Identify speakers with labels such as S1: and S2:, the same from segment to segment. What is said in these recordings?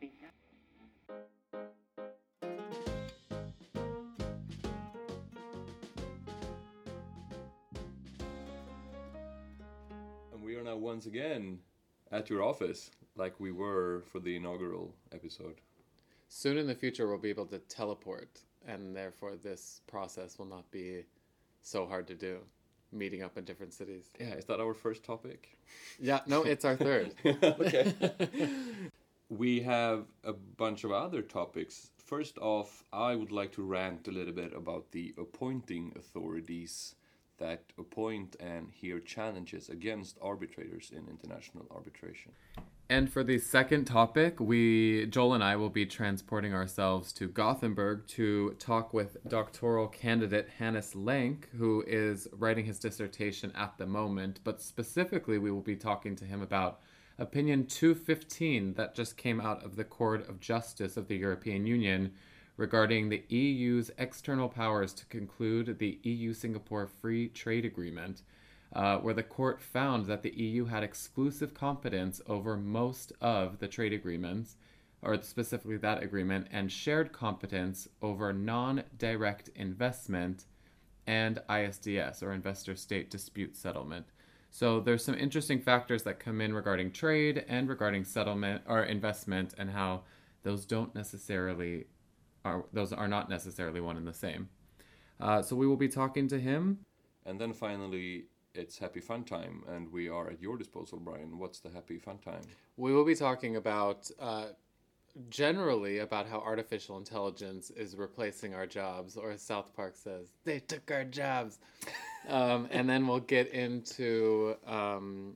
S1: behalf.
S2: And we are now once again at your office, like we were for the inaugural episode.
S3: Soon in the future, we'll be able to teleport, and therefore, this process will not be so hard to do. Meeting up in different cities.
S2: Yeah, is that our first topic?
S3: Yeah, no, it's our third.
S2: okay. we have a bunch of other topics. First off, I would like to rant a little bit about the appointing authorities that appoint and hear challenges against arbitrators in international arbitration.
S3: And for the second topic, we Joel and I will be transporting ourselves to Gothenburg to talk with doctoral candidate Hannes Lenk, who is writing his dissertation at the moment. But specifically, we will be talking to him about Opinion 215 that just came out of the Court of Justice of the European Union regarding the EU's external powers to conclude the EU Singapore Free Trade Agreement uh, where the court found that the EU had exclusive competence over most of the trade agreements, or specifically that agreement, and shared competence over non direct investment and ISDS, or investor state dispute settlement. So there's some interesting factors that come in regarding trade and regarding settlement or investment and how those don't necessarily are those are not necessarily one and the same. Uh, so we will be talking to him
S2: And then finally, it's happy fun time, and we are at your disposal, Brian. What's the happy fun time?
S3: We will be talking about uh, generally about how artificial intelligence is replacing our jobs, or as South Park says, they took our jobs. um, and then we'll get into um,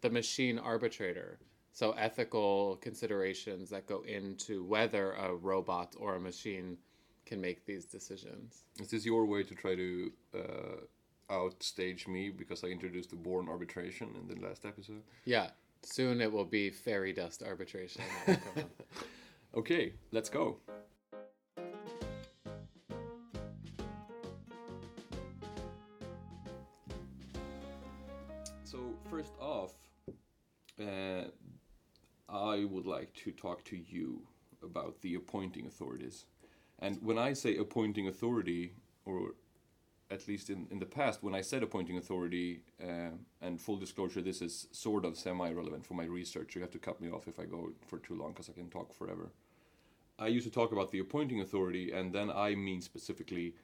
S3: the machine arbitrator. So, ethical considerations that go into whether a robot or a machine can make these decisions.
S2: Is this your way to try to uh, outstage me because I introduced the born arbitration in the last episode?
S3: Yeah, soon it will be fairy dust arbitration. that will come up.
S2: Okay, let's go. So, first off, uh, I would like to talk to you about the appointing authorities. And when I say appointing authority, or at least in, in the past, when I said appointing authority, uh, and full disclosure, this is sort of semi relevant for my research. You have to cut me off if I go for too long because I can talk forever. I used to talk about the appointing authority, and then I mean specifically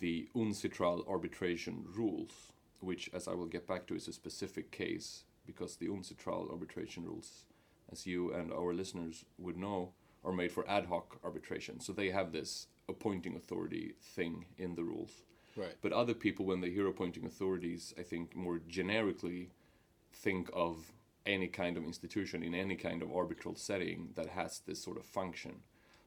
S2: the UNCITRAL arbitration rules, which, as I will get back to, is a specific case because the UNCITRAL arbitration rules, as you and our listeners would know, are made for ad hoc arbitration. So they have this appointing authority thing in the rules.
S3: Right.
S2: But other people, when they hear appointing authorities, I think more generically think of any kind of institution in any kind of arbitral setting that has this sort of function.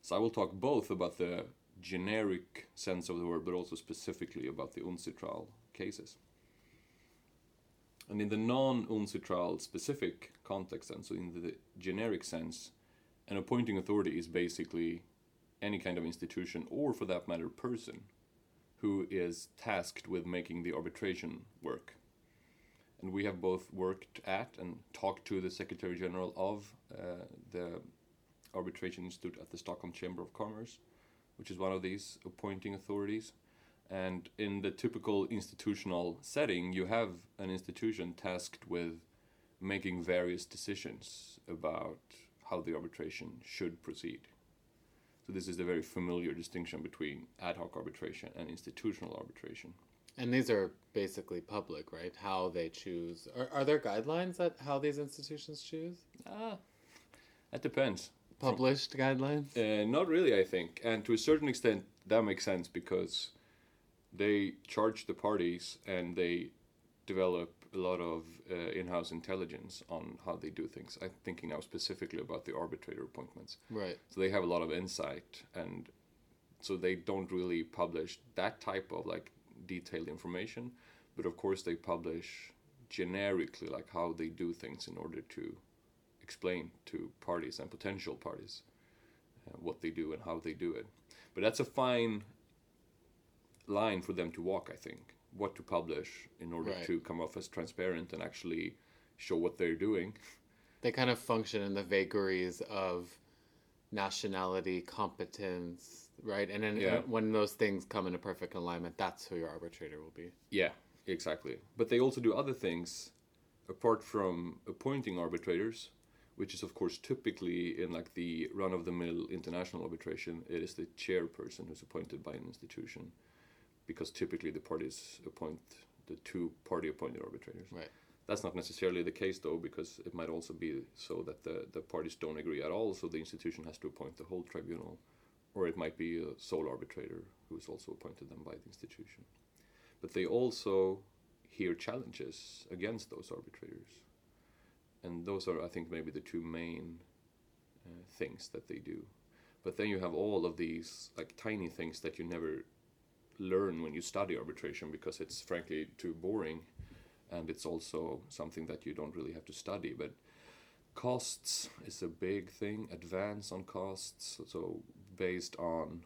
S2: So I will talk both about the generic sense of the word, but also specifically about the UNCITRAL cases. And in the non UNCITRAL specific context, and so in the generic sense, an appointing authority is basically any kind of institution, or for that matter, person, who is tasked with making the arbitration work. And we have both worked at and talked to the Secretary General of uh, the Arbitration Institute at the Stockholm Chamber of Commerce, which is one of these appointing authorities. And in the typical institutional setting, you have an institution tasked with making various decisions about how the arbitration should proceed. So, this is the very familiar distinction between ad hoc arbitration and institutional arbitration.
S3: And these are basically public, right? How they choose. Are, are there guidelines that how these institutions choose?
S2: Ah, that depends.
S3: Published guidelines?
S2: Uh, not really, I think. And to a certain extent, that makes sense because they charge the parties and they develop a lot of uh, in house intelligence on how they do things. I'm thinking now specifically about the arbitrator appointments.
S3: Right.
S2: So they have a lot of insight and so they don't really publish that type of like detailed information, but of course they publish generically like how they do things in order to explain to parties and potential parties uh, what they do and how they do it. But that's a fine line for them to walk, I think. What to publish in order
S3: Right.
S2: to come off as transparent and actually show what they're doing.
S3: They kind of function in the vagaries of nationality, competence, right? And then
S2: Yeah.
S3: uh, when those things come into perfect alignment, that's who your arbitrator will be.
S2: Yeah, exactly. But they also do other things apart from appointing arbitrators, which is of course typically in like the run-of-the-mill international arbitration, it is the chairperson who's appointed by an institution, because typically the parties appoint the two party-appointed arbitrators.
S3: Right.
S2: That's not necessarily the case though, because it might also be so that the, the parties don't agree at all, so the institution has to appoint the whole tribunal, or it might be a sole arbitrator who's also appointed them by the institution. But they also hear challenges against those arbitrators, and those are, I think, maybe the two main uh, things that they do. But then you have all of these like tiny things that you never learn when you study arbitration because it's frankly too boring and it's also something that you don't really have to study. But costs is a big thing advance on costs so based on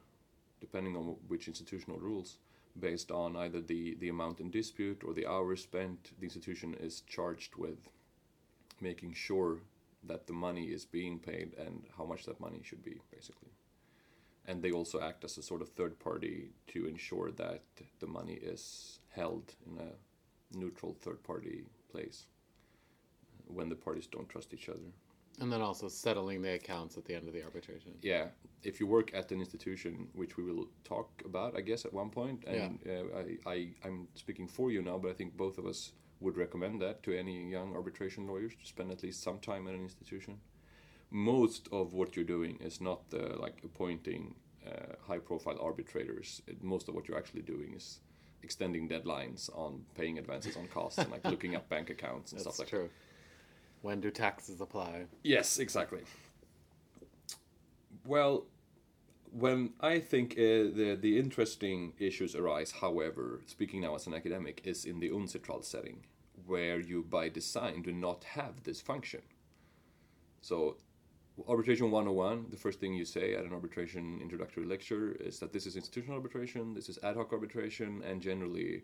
S2: depending on which institutional rules based on either the the amount in dispute or the hours spent the institution is charged with making sure that the money is being paid and how much that money should be basically and they also act as a sort of third party to ensure that the money is held in a neutral third party place when the parties don't trust each other.
S3: And then also settling the accounts at the end of the arbitration.
S2: Yeah, if you work at an institution, which we will talk about, I guess, at one point, and uh, I, I, I'm speaking for you now, but I think both of us would recommend that to any young arbitration lawyers to spend at least some time at an institution. Most of what you're doing is not uh, like appointing uh, high-profile arbitrators. It, most of what you're actually doing is extending deadlines on paying advances on costs and like looking up bank accounts and
S3: That's
S2: stuff like
S3: true. When do taxes apply?
S2: Yes, exactly. Well, when I think uh, the the interesting issues arise, however, speaking now as an academic, is in the UNCITRAL setting, where you by design do not have this function. So, arbitration 101, the first thing you say at an arbitration introductory lecture is that this is institutional arbitration, this is ad hoc arbitration, and generally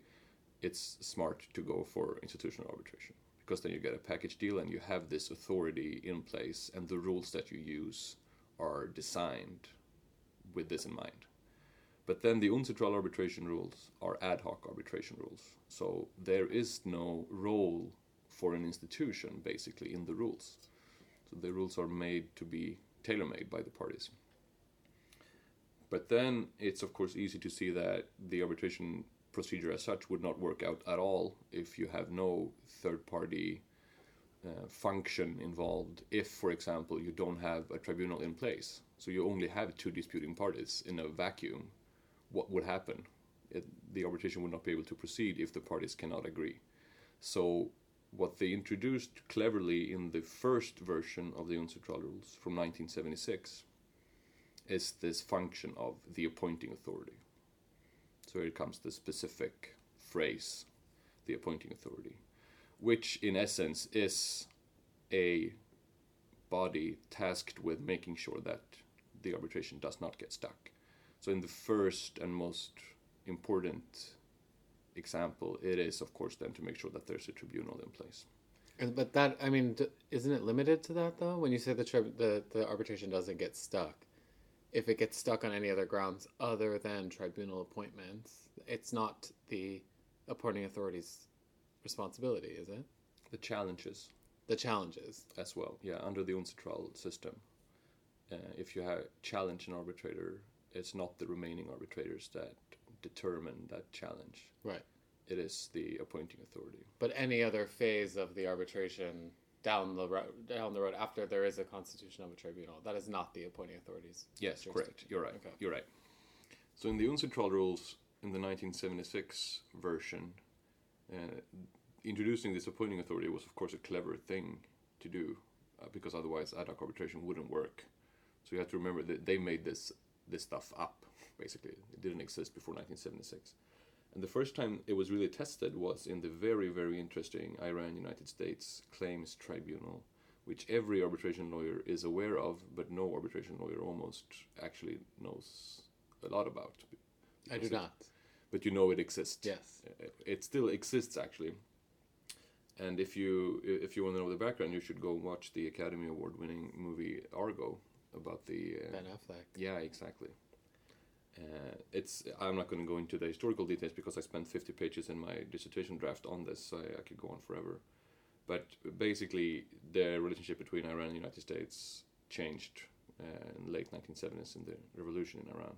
S2: it's smart to go for institutional arbitration because then you get a package deal and you have this authority in place and the rules that you use are designed with this in mind. But then the UNCITRAL arbitration rules are ad hoc arbitration rules. So there is no role for an institution basically in the rules. So the rules are made to be tailor made by the parties. But then it's of course easy to see that the arbitration procedure as such would not work out at all if you have no third party uh, function involved. If, for example, you don't have a tribunal in place, so you only have two disputing parties in a vacuum, what would happen? It, the arbitration would not be able to proceed if the parties cannot agree. So, what they introduced cleverly in the first version of the UNCITRAL rules from 1976 is this function of the appointing authority. So here comes the specific phrase, the appointing authority, which in essence is a body tasked with making sure that the arbitration does not get stuck. So in the first and most important example, it is of course then to make sure that there's a tribunal in place.
S3: But that, I mean, isn't it limited to that though? When you say the tri- the the arbitration doesn't get stuck, if it gets stuck on any other grounds other than tribunal appointments, it's not the appointing authority's responsibility, is it?
S2: The challenges
S3: The challenges.
S2: as well, yeah, under the UNCITRAL system. Uh, if you have challenge an arbitrator, it's not the remaining arbitrators that determine that challenge.
S3: Right.
S2: It is the appointing authority.
S3: But any other phase of the arbitration down the road, down the road after there is a constitution of a tribunal, that is not the appointing authority's.
S2: Yes, correct. You're right.
S3: Okay.
S2: You're right. So in the UNCITRAL rules in the 1976 version, uh, introducing this appointing authority was of course a clever thing to do, uh, because otherwise ad hoc arbitration wouldn't work. So you have to remember that they made this this stuff up. Basically, it didn't exist before 1976. And the first time it was really tested was in the very, very interesting Iran United States Claims Tribunal, which every arbitration lawyer is aware of, but no arbitration lawyer almost actually knows a lot about.
S3: I do
S2: it-
S3: not.
S2: But you know it exists.
S3: Yes.
S2: It still exists actually. And if you if you want to know the background, you should go watch the Academy Award winning movie Argo about the uh,
S3: Ben Affleck.
S2: yeah, exactly. Uh, it's I'm not going to go into the historical details because I spent 50 pages in my dissertation draft on this, so I, I could go on forever. But basically, the relationship between Iran and the United States changed uh, in the late 1970s in the revolution in Iran,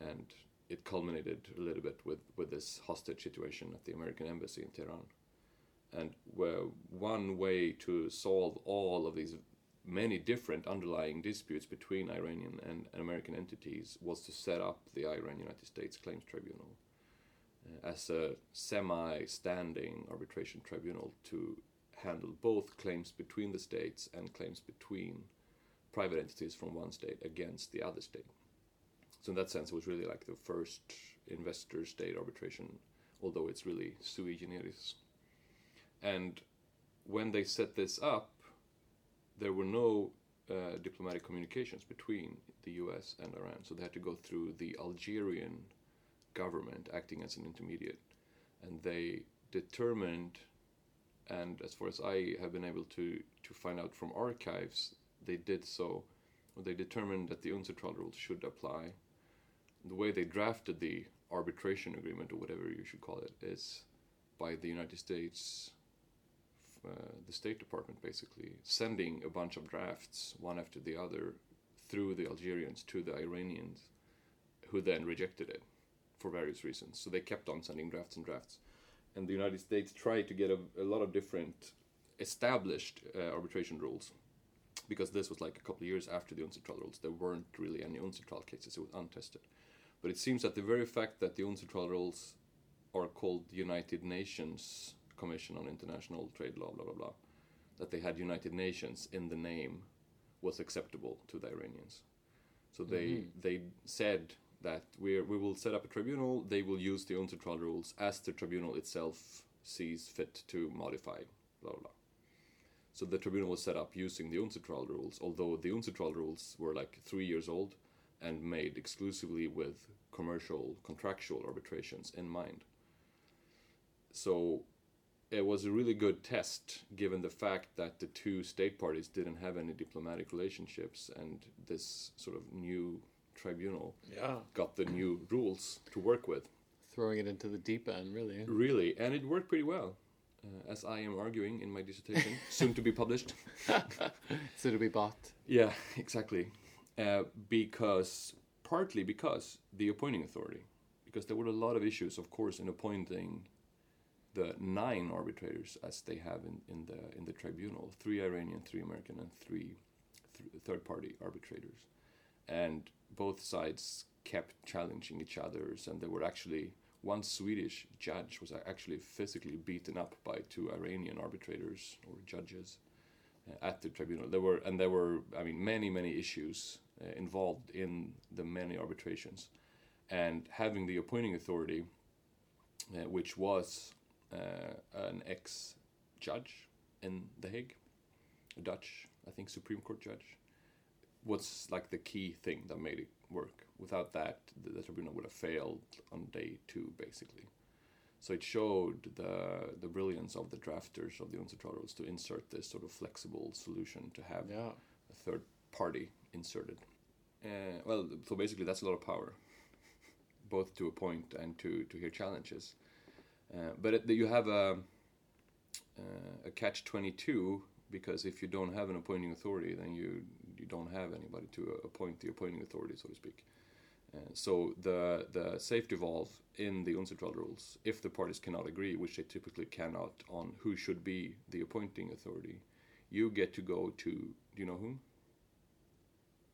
S2: and it culminated a little bit with, with this hostage situation at the American embassy in Tehran. And where one way to solve all of these many different underlying disputes between Iranian and, and American entities was to set up the Iran United States Claims Tribunal uh, as a semi standing arbitration tribunal to handle both claims between the states and claims between private entities from one state against the other state. So, in that sense, it was really like the first investor state arbitration, although it's really sui generis. And when they set this up, there were no uh, diplomatic communications between the US and Iran. So they had to go through the Algerian government acting as an intermediate. And they determined, and as far as I have been able to, to find out from archives, they did so. They determined that the UNCITRAL rules should apply. The way they drafted the arbitration agreement, or whatever you should call it, is by the United States the State Department basically sending a bunch of drafts one after the other through the Algerians to the Iranians, who then rejected it for various reasons. So they kept on sending drafts and drafts, and the United States tried to get a, a lot of different established uh, arbitration rules. Because this was like a couple of years after the UNCITRAL rules, there weren't really any UNCITRAL cases; it was untested. But it seems that the very fact that the UNCITRAL rules are called United Nations Commission on International Trade Law, blah blah blah, that they had United Nations in the name was acceptable to the Iranians. So they
S3: Mhm.
S2: they said that we we will set up a tribunal. They will use the UNCITRAL rules as the tribunal itself sees fit to modify, blah blah. blah. So the tribunal was set up using the UNCITRAL rules, although the UNCITRAL rules were like three years old and made exclusively with commercial contractual arbitrations in mind. So it was a really good test given the fact that the two state parties didn't have any diplomatic relationships and this sort of new tribunal
S3: Yeah.
S2: got the new rules to work with
S3: Throwing it into the deep end, really.
S2: really and it worked pretty well uh, as i am arguing in my dissertation soon to be published
S3: so to be bought.
S2: yeah exactly uh, because partly because the appointing authority because there were a lot of issues of course in appointing the nine arbitrators as they have in, in the in the tribunal three iranian three american and three th- third party arbitrators. And both sides kept challenging each others and there were actually one swedish judge was actually physically beaten up by two iranian arbitrators or judges uh, at the tribunal. There were and there were i mean many many issues uh, involved in the many arbitrations. And having the appointing authority uh, which was an ex judge in The Hague, a Dutch, I think, Supreme Court judge, was like the key thing that made it work. Without that, the, the tribunal would have failed on day two, basically. So it showed the the brilliance of the drafters of the UNCITRAL rules to insert this sort of flexible solution to have
S3: Yeah.
S2: a third party inserted. Uh, well, so basically, that's a lot of power, both to appoint and to, to hear challenges. Uh, but it, you have a, uh, a catch 22 because if you don't have an appointing authority, then you, you don't have anybody to appoint the appointing authority, so to speak. Uh, so the the safety valve in the UNCITRAL rules, if the parties cannot agree, which they typically cannot, on who should be the appointing authority, you get to go to do you know whom?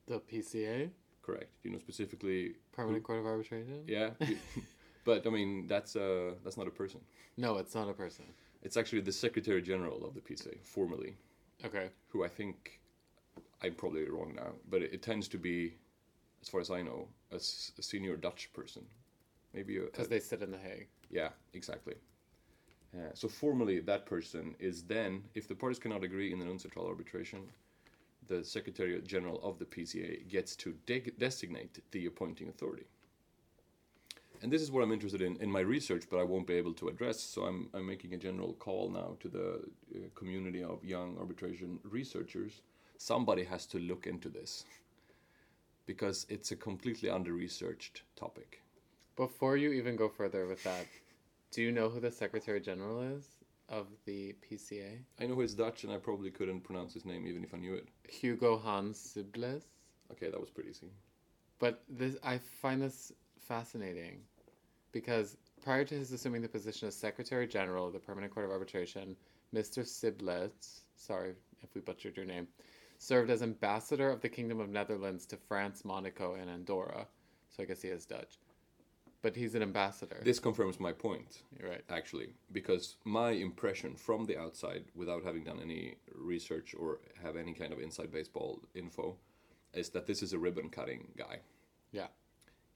S3: The PCA,
S2: Correct. Do you know specifically?
S3: Permanent Court of Arbitration.
S2: Yeah, but I mean that's uh that's not a person.
S3: No, it's not a person.
S2: It's actually the Secretary General of the PCA, formally,
S3: Okay.
S2: who I think I'm probably wrong now, but it, it tends to be, as far as I know, a, s- a senior Dutch person, maybe
S3: Because they sit in the Hague.
S2: yeah, exactly. Uh, so formally, that person is then, if the parties cannot agree in an UNCITRAL arbitration, the Secretary General of the PCA gets to de- designate the appointing authority. And this is what I'm interested in in my research, but I won't be able to address. So I'm, I'm making a general call now to the uh, community of young arbitration researchers. Somebody has to look into this because it's a completely under researched topic.
S3: Before you even go further with that, do you know who the Secretary General is of the PCA?
S2: I know he's Dutch and I probably couldn't pronounce his name even if I knew it.
S3: Hugo Hans Siblesz.
S2: Okay, that was pretty easy.
S3: But this, I find this fascinating because prior to his assuming the position of Secretary General of the Permanent Court of Arbitration, Mr. Siblesz, sorry if we butchered your name, served as ambassador of the Kingdom of Netherlands to France, Monaco, and Andorra. So I guess he is Dutch. But he's an ambassador.
S2: This confirms my point,
S3: You're right.
S2: actually, because my impression from the outside, without having done any research or have any kind of inside baseball info, is that this is a ribbon cutting guy.
S3: Yeah.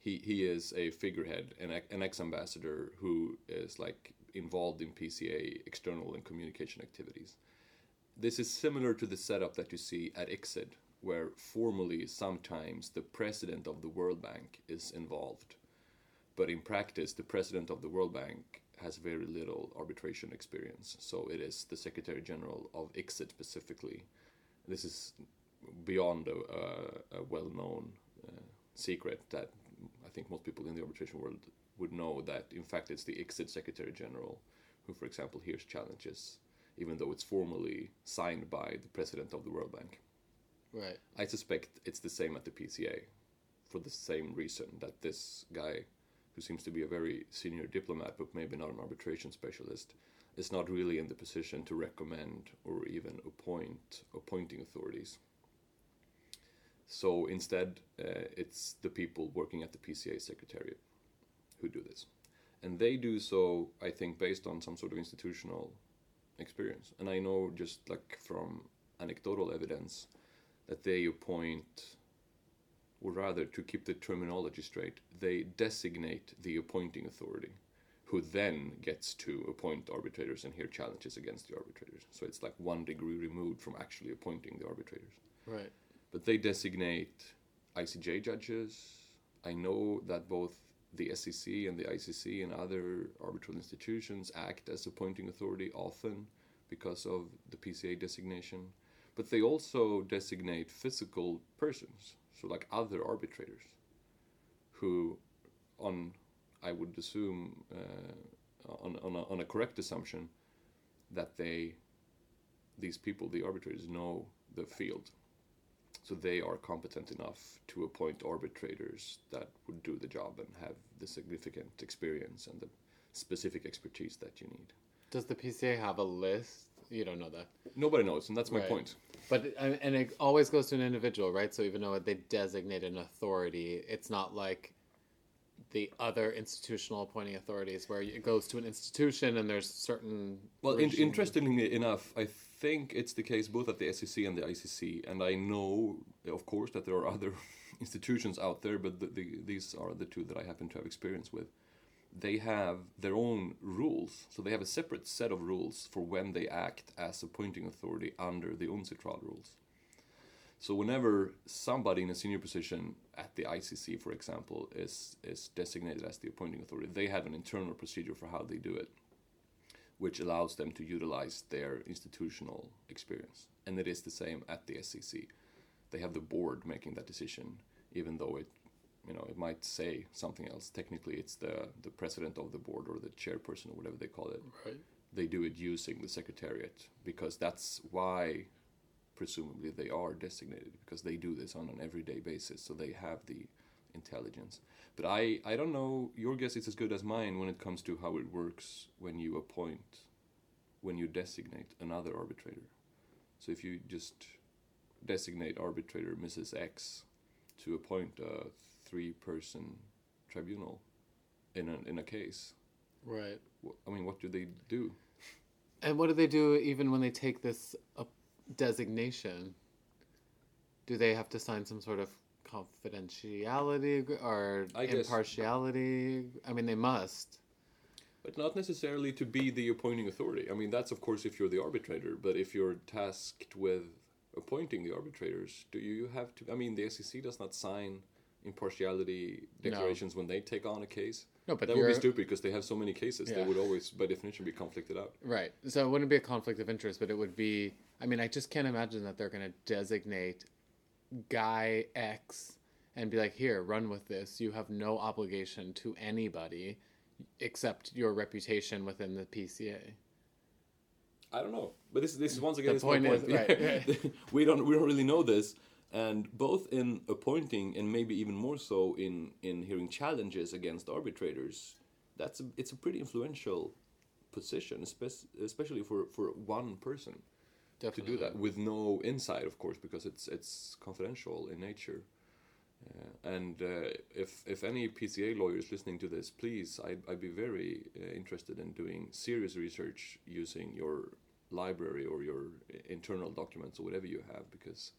S2: He he is a figurehead, an an ex ambassador who is like involved in PCA external and communication activities. This is similar to the setup that you see at ICSID, where formally sometimes the president of the World Bank is involved, but in practice the president of the World Bank has very little arbitration experience. So it is the Secretary General of ICSID specifically. This is beyond a, a, a well-known uh, secret that I think most people in the arbitration world would know that in fact it's the ICSID Secretary General who, for example, hears challenges, even though it's formally signed by the President of the World Bank.
S3: Right.
S2: I suspect it's the same at the PCA for the same reason that this guy, who seems to be a very senior diplomat but maybe not an arbitration specialist, is not really in the position to recommend or even appoint appointing authorities. So instead, uh, it's the people working at the PCA Secretariat who do this. And they do so, I think, based on some sort of institutional experience. And I know just like from anecdotal evidence that they appoint, or rather, to keep the terminology straight, they designate the appointing authority, who then gets to appoint arbitrators and hear challenges against the arbitrators. So it's like one degree removed from actually appointing the arbitrators
S3: Right.
S2: But they designate ICJ judges. I know that both the SCC and the ICC and other arbitral institutions act as appointing authority often because of the PCA designation. But they also designate physical persons, so like other arbitrators, who, on I would assume uh, on on a, on a correct assumption, that they, these people, the arbitrators, know the field so they are competent enough to appoint arbitrators that would do the job and have the significant experience and the specific expertise that you need.
S3: Does the PCA have a list? You don't know that.
S2: Nobody knows, and that's my
S3: Right.
S2: point.
S3: But and it always goes to an individual, right? So even though they designate an authority, it's not like the other institutional appointing authorities where it goes to an institution and there's certain.
S2: Well, in, interestingly enough, I think it's the case both at the SCC and the ICC, and I know, of course, that there are other institutions out there, but the, the, these are the two that I happen to have experience with. They have their own rules, so they have a separate set of rules for when they act as appointing authority under the UNCITRAL rules. So whenever somebody in a senior position at the ICC, for example, is is designated as the appointing authority, they have an internal procedure for how they do it which allows them to utilize their institutional experience. And it is the same at the SCC. They have the board making that decision, even though it, you know, it might say something else. Technically, it's the the president of the board or the chairperson or whatever they call it.
S3: Right.
S2: They do it using the secretariat because that's why, presumably, they are designated because they do this on an everyday basis. So they have the intelligence. But I, I don't know, your guess is as good as mine when it comes to how it works when you appoint, when you designate another arbitrator. So if you just designate arbitrator Mrs. X to appoint a three person tribunal in a, in a case,
S3: Right.
S2: I mean, what do they do?
S3: And what do they do even when they take this uh, designation? Do they have to sign some sort of confidentiality or
S2: I guess-
S3: impartiality? I mean, they must.
S2: But not necessarily to be the appointing authority. I mean, that's of course if you're the arbitrator, but if you're tasked with appointing the arbitrators, do you have to? I mean, the SCC does not sign impartiality declarations when they take on a case.
S3: No, but
S2: that would be stupid because they have so many cases. They would always, by definition, be conflicted out.
S3: right. So it wouldn't be a conflict of interest, but it would be. I mean, I just can't imagine that they're going to designate guy X and be like, here, run with this. You have no obligation to anybody except your reputation within the PCA.
S2: I don't know, but this this is once again
S3: The
S2: this
S3: point is- right, right.
S2: we don't we don't really know this, and both in appointing and maybe even more so in in hearing challenges against arbitrators, that's a, it's a pretty influential position, espe- especially for for one person to do that with no insight, of course, because it's it's confidential in nature. Uh, and uh, if if any PCA lawyers listening to this, please, I'd, I'd be very uh, interested in doing serious research using your library or your uh, internal documents or whatever you have, because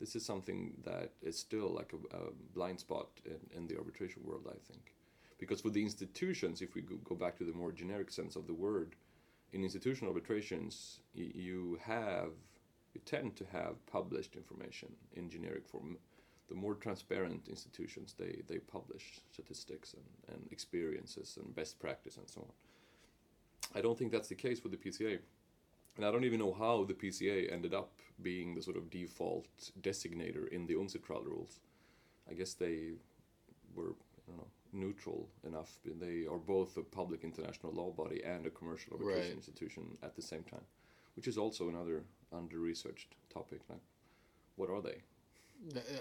S2: this is something that is still like a, a blind spot in, in the arbitration world, I think. Because for the institutions, if we go back to the more generic sense of the word, in institutional arbitrations, you have you tend to have published information in generic form. The more transparent institutions they, they publish statistics and, and experiences and best practice and so on. I don't think that's the case with the PCA. And I don't even know how the PCA ended up being the sort of default designator in the UNCITRAL rules. I guess they were I don't know, neutral enough. They are both a public international law body and a commercial arbitration
S3: Right.
S2: institution at the same time, which is also another under-researched topic. Like, what are they?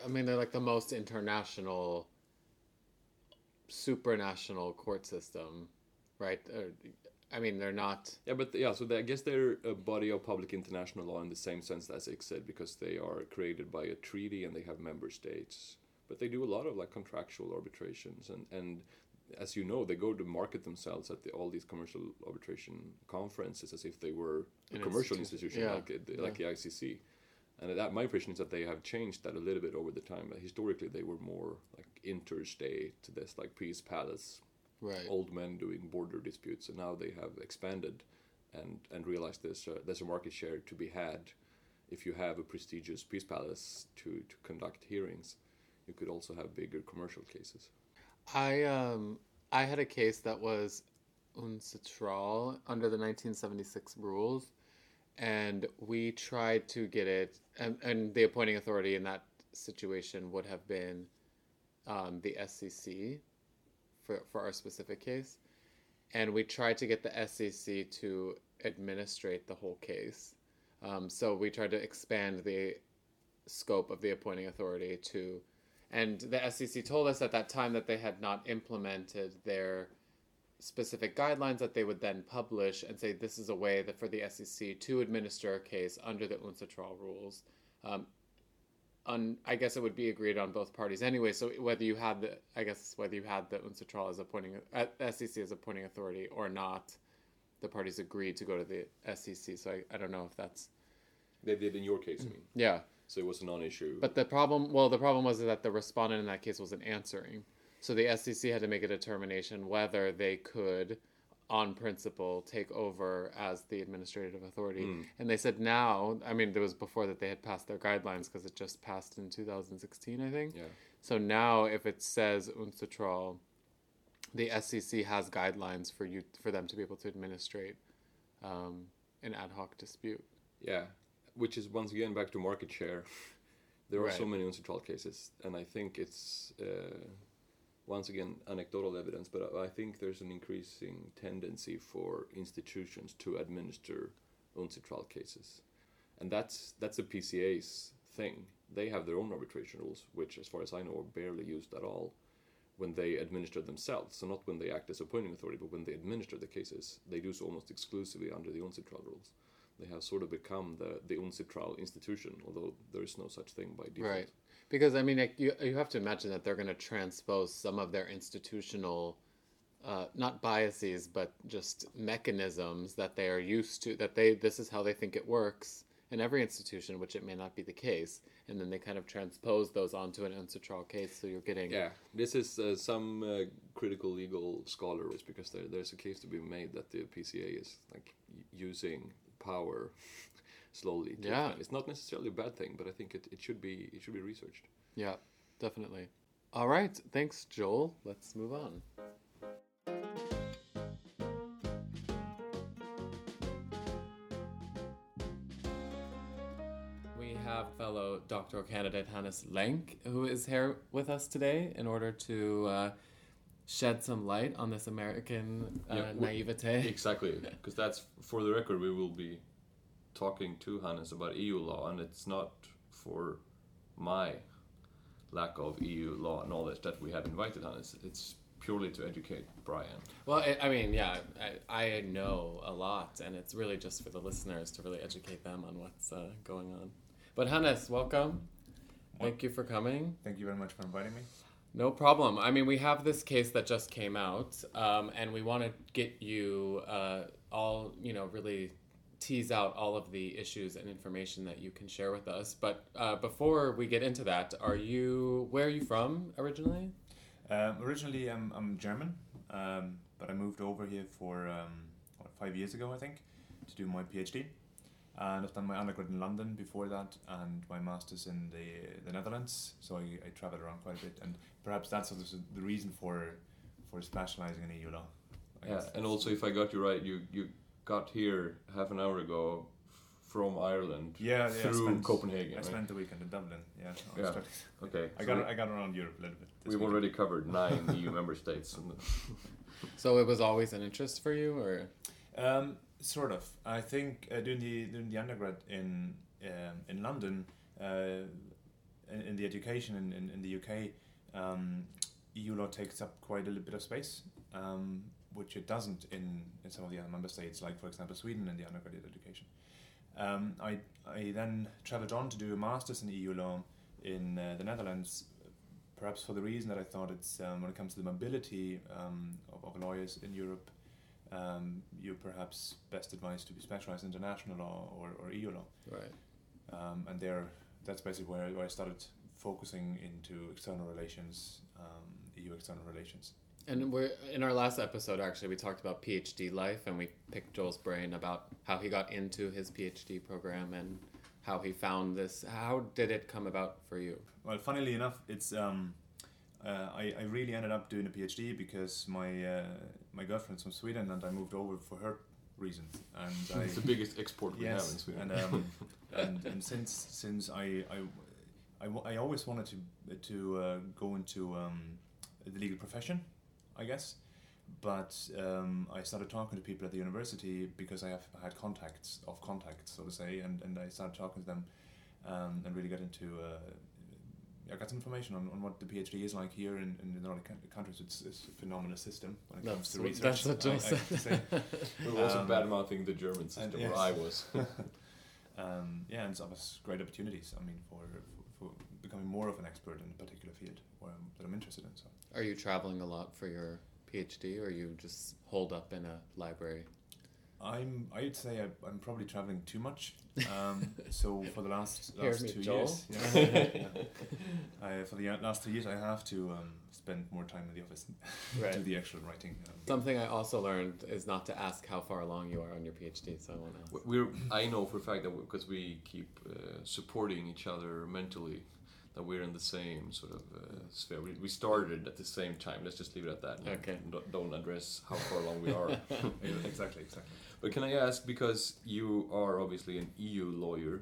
S3: I mean, they're like the most international, supranational court system, right? Or, I mean, they're not.
S2: Yeah, but yeah, so they, I guess they're a body of public international law in the same sense as ICSID because they are created by a treaty and they have member states. But they do a lot of like contractual arbitrations and and as you know, they go to market themselves at the, all these commercial arbitration conferences as if they were a commercial
S3: institution.
S2: institution
S3: Yeah,
S2: like it, like the ICC. And that my impression is that they have changed that a little bit over the time. but Historically, they were more like interstate, to this like peace palace
S3: Right.
S2: old men doing border disputes, and now they have expanded and and realized there's a, there's a market share to be had if you have a prestigious peace palace to to conduct hearings. You could also have bigger commercial cases.
S3: I um I had a case that was uncitral under the 1976 rules, and we tried to get it, and and the appointing authority in that situation would have been um, the SCC for for our specific case, and we tried to get the SCC to administrate the whole case. Um, so we tried to expand the scope of the appointing authority to and the SCC told us at that time that they had not implemented their specific guidelines that they would then publish and say this is a way that for the SCC to administer a case under the UNCITRAL rules. Um, on, I guess it would be agreed on both parties anyway. So whether you had the, I guess whether you had the UNCITRAL as appointing, uh, SCC as appointing authority or not, the parties agreed to go to the SCC. So I, I don't know if that's
S2: They did in your case, I mean.
S3: yeah.
S2: So it was a non-issue.
S3: But the problem, well, the problem was that the respondent in that case wasn't answering. So the SCC had to make a determination whether they could, on principle, take over as the administrative authority. And they said now, I mean, it was before that they had passed their guidelines because it just passed in 2016, I think.
S2: yeah,
S3: So now, if it says UNCITRAL, the SCC has guidelines for you for them to be able to administrate um, an ad hoc dispute.
S2: yeah, which is once again back to market share. there are so
S3: Right.
S2: many UNCITRAL cases, and I think it's uh, once again anecdotal evidence, but I think there's an increasing tendency for institutions to administer UNCITRAL cases, and that's that's the PCA's thing. They have their own arbitration rules, which, as far as I know, are barely used at all when they administer themselves. So not when they act as appointing authority, but when they administer the cases, they do so almost exclusively under the UNCITRAL rules. They have sort of become the the UNCITRAL institution, although there is no such thing by default.
S3: Right. Because I mean, like, you you have to imagine that they're going to transpose some of their institutional, uh, not biases, but just mechanisms that they are used to. That they this is how they think it works in every institution, which it may not be the case, and then they kind of transpose those onto an UNCITRAL case. So you're getting
S2: Yeah, this is uh, some uh, critical legal scholars because there, there's a case to be made that the PCA is like using power slowly. To
S3: Yeah.
S2: expand. it's not necessarily a bad thing, but I think it, it should be it should be researched.
S3: yeah, definitely. All right, thanks, Joel. Let's move on. We have fellow doctoral candidate Hannes Lenk, who is here with us today in order to uh, shed some light on this American uh,
S2: Yeah, we-
S3: naivete.
S2: Exactly, because that's for the record. We will be talking to Hannes about EU law, and it's not for my lack of EU law knowledge that we have invited Hannes. It's purely to educate Brian.
S3: Well, I, I mean, yeah, I, I know a lot, and it's really just for the listeners to really educate them on what's uh, going on. But Hannes, welcome. Thank you for coming.
S1: Thank you very much for inviting me.
S3: No problem. I mean, we have this case that just came out, um, and we want to get you uh, all, you know, really tease out all of the issues and information that you can share with us. But uh, before we get into that, are you, where are you from originally?
S1: Um, originally, I'm, I'm German, um, but I moved over here for um, what, five years ago, I think, to do my PhD. And I've done my undergrad in London before that, and my master's in the the Netherlands. So I, I travelled around quite a bit, and perhaps that's also the reason for for specialising in EU law. I
S2: Yeah,
S1: guess.
S2: and also if I got you right, you you got here half an hour ago from Ireland
S1: yeah, yeah, I
S2: through
S1: spent-
S2: Copenhagen.
S1: I
S2: right?
S1: spent the weekend in Dublin. Yeah, I,
S2: Yeah. Okay,
S1: I
S2: so
S1: got
S2: we-
S1: I got around Europe a little bit.
S2: we've
S1: weekend.
S2: already covered nine EU member states.
S3: So it was always an interest for you, or?
S1: Um, sort of. I think uh, doing the during the undergrad in um, in London, uh, in, in the education in, in, in the UK, um, EU law takes up quite a little bit of space, um, which it doesn't in, in some of the other member states, like for example Sweden in the undergraduate education. Um, I I then travelled on to do a master's in EU law in uh, the Netherlands. Perhaps for the reason that I thought it's um, when it comes to the mobility um, of, of lawyers in Europe, um, you're perhaps best advised to be specialized in international law or, or EU law.
S3: Right.
S1: Um, and there, that's basically where, where I started focusing into external relations, um, EU external relations.
S3: And we're in our last episode. Actually, we talked about PhD life, and we picked Joel's brain about how he got into his PhD program and how he found this. How did it come about for you?
S1: Well, funnily enough, it's um, uh, I, I really ended up doing a PhD because my uh, my girlfriend's from Sweden and I moved over for her reasons. And I,
S2: it's the biggest export we have in Sweden.
S1: and um, and, and since since I I, I, I always wanted to to uh, go into um, the legal profession, I guess. But um, I started talking to people at the university because I have had contacts of contacts, so to say, and, and I started talking to them um, and really got into. I got some information on, on what the PhD is like here in, in the Nordic countries. It's, it's a phenomenal system when it comes
S3: That's
S1: to research.
S3: that's what
S1: I- I
S3: said.
S1: say.
S2: We're also
S1: Um,
S2: bad mouthing the German system,
S1: yes.
S2: where I was.
S1: um, yeah, and it's offers great opportunities. I mean, for, for, for becoming more of an expert in a particular field where I'm, that I'm interested in. So
S3: Are you traveling a lot for your PhD, or you just hold up in a library?
S1: I'm, I'd say I, I'm probably traveling too much. Um, so for the last last
S3: me,
S1: two
S3: Joel?
S1: years, yeah, I, for the uh, last two years, I have to um, spend more time in the office, do the actual writing. Um,
S3: Something I also learned is not to ask how far along you are on your PhD, so I won't ask.
S2: We're, I know for a fact that because we keep uh, supporting each other mentally, that we're in the same sort of uh, sphere. We, we started at the same time. Let's just leave it at that.
S3: Okay.
S2: Don't, don't address how far along we are.
S1: yeah, exactly, exactly.
S2: But can I ask, because you are obviously an EU lawyer,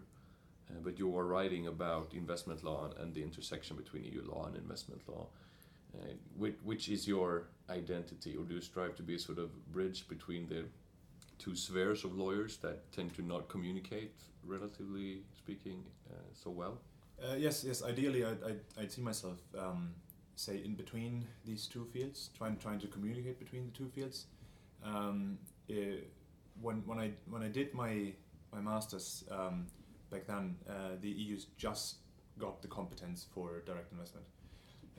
S2: uh, but you are writing about investment law and the intersection between EU law and investment law, uh, which, which is your identity, or do you strive to be a sort of bridge between the two spheres of lawyers that tend to not communicate, relatively speaking, uh, so well?
S1: Uh, yes, yes. Ideally, I'd, I'd, I'd see myself, um, say, in between these two fields, trying trying to communicate between the two fields. Um, uh, when when I when I did my my masters um, back then, uh, the EU's just got the competence for direct investment,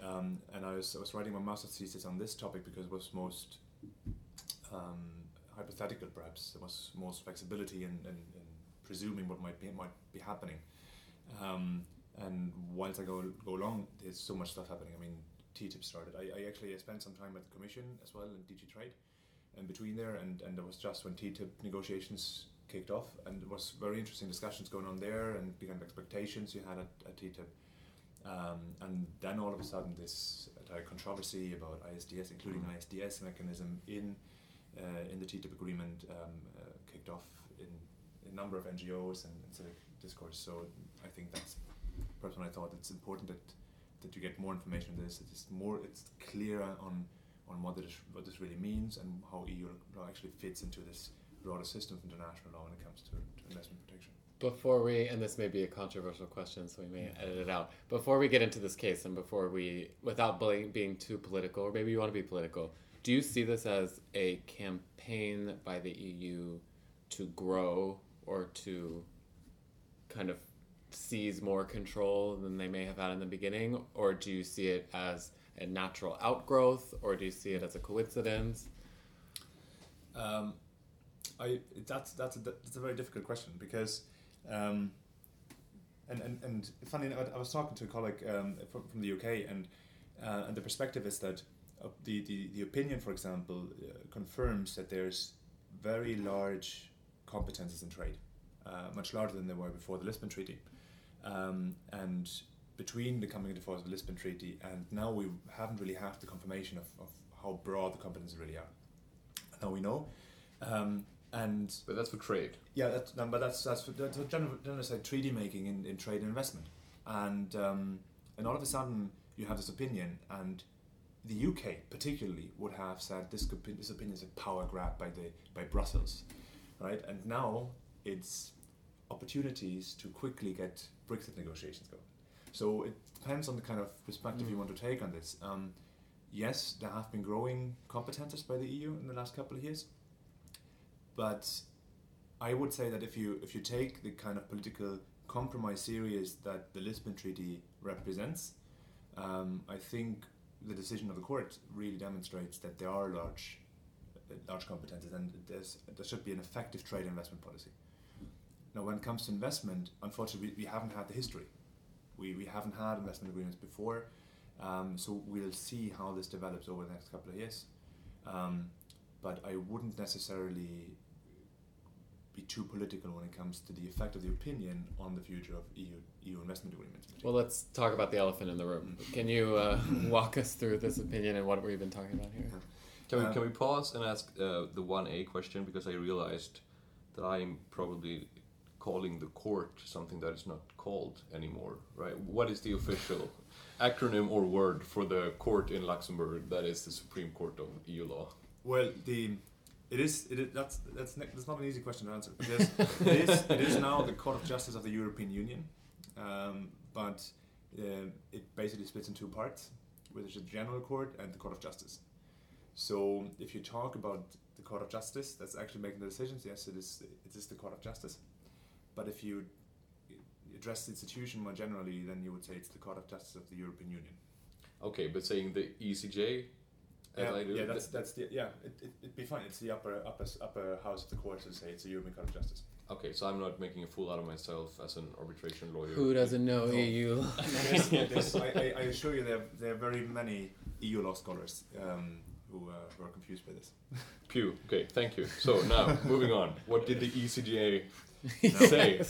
S1: um, and I was I was writing my master's thesis on this topic because it was most um, hypothetical, perhaps. There was most flexibility in, in, in presuming what might be might be happening. Um, and whilst I go go along, there's so much stuff happening. I mean, TTIP started. I, I actually spent some time at the Commission as well in DG Trade, and between there, and and it was just when TTIP negotiations kicked off, and there was very interesting discussions going on there, and the kind of expectations you had at, at TTIP. Um, and then all of a sudden, this entire controversy about ISDS, including
S2: Mm.
S1: ISDS mechanism in uh, in the TTIP agreement, um, uh, kicked off in a number of NGOs and, and civic discourse. So I think that's perhaps when I thought it's important that that you get more information on this. It's more, it's clearer on on what this what this really means and how EU law actually fits into this broader system of international law when it comes to, to investment protection.
S3: Before we, and this may be a controversial question, so we may edit it out. Before we get into this case, and before we, without being too political, or maybe you want to be political, do you see this as a campaign by the EU to grow or to kind of seize more control than they may have had in the beginning, or do you see it as a natural outgrowth, or do you see it as a coincidence?
S1: Um, I that's that's a, that's a very difficult question because, um, and, and and funny, I was talking to a colleague um, from, from the UK, and uh, and the perspective is that uh, the, the the opinion, for example, uh, confirms that there's very large competences in trade, uh, much larger than they were before the Lisbon Treaty, um, and between the coming into force of the Lisbon Treaty and now we haven't really had the confirmation of, of how broad the competences really are. Now we know. Um, and
S2: but that's for trade.
S1: Yeah, that's, but that's that's for, that's for general, general say, treaty making in, in trade and investment, and um, and all of a sudden you have this opinion, and the UK particularly would have said this this opinion is a power grab by the by Brussels, right? And now it's opportunities to quickly get Brexit negotiations going. So it depends on the kind of perspective mm. you want to take on this. Um, yes, there have been growing competences by the EU in the last couple of years, but I would say that if you if you take the kind of political compromise series that the Lisbon Treaty represents, um, I think the decision of the court really demonstrates that there are large large competences and there should be an effective trade investment policy. Now, when it comes to investment, unfortunately, we, we haven't had the history. We, we haven't had investment agreements before, um, so we'll see how this develops over the next couple of years. Um, but I wouldn't necessarily be too political when it comes to the effect of the opinion on the future of EU EU investment agreements.
S3: Well, let's talk about the elephant in the room. Can you uh, walk us through this opinion and what we've been talking about here?
S2: Can we, can we pause and ask uh, the 1A question because I realized that I'm probably calling the court something that is not called anymore, right? What is the official acronym or word for the court in Luxembourg that is the Supreme Court of EU law?
S1: Well, the it is, it is that's that's that's not an easy question to answer because it is it is now the Court of Justice of the European Union, um, but uh, it basically splits in two parts, which is the General Court and the Court of Justice. So if you talk about the Court of Justice, that's actually making the decisions. Yes, it is it is the Court of Justice, but if you address the institution more generally, then you would say it's the Court of Justice of the European Union.
S2: Okay, but saying the ECJ
S1: yeah, yeah, that's that's the yeah. It, it would be fine. It's the upper upper upper house of the court to say it's a European Court of Justice.
S2: Okay, so I'm not making a fool out of myself as an arbitration lawyer.
S3: Who doesn't know no. EU?
S1: there's, I, I, I, assure you, there there are very many EU law scholars um, who, uh, who are confused by this.
S2: Pew. Okay, thank you. So now moving on. What did the ECJ say?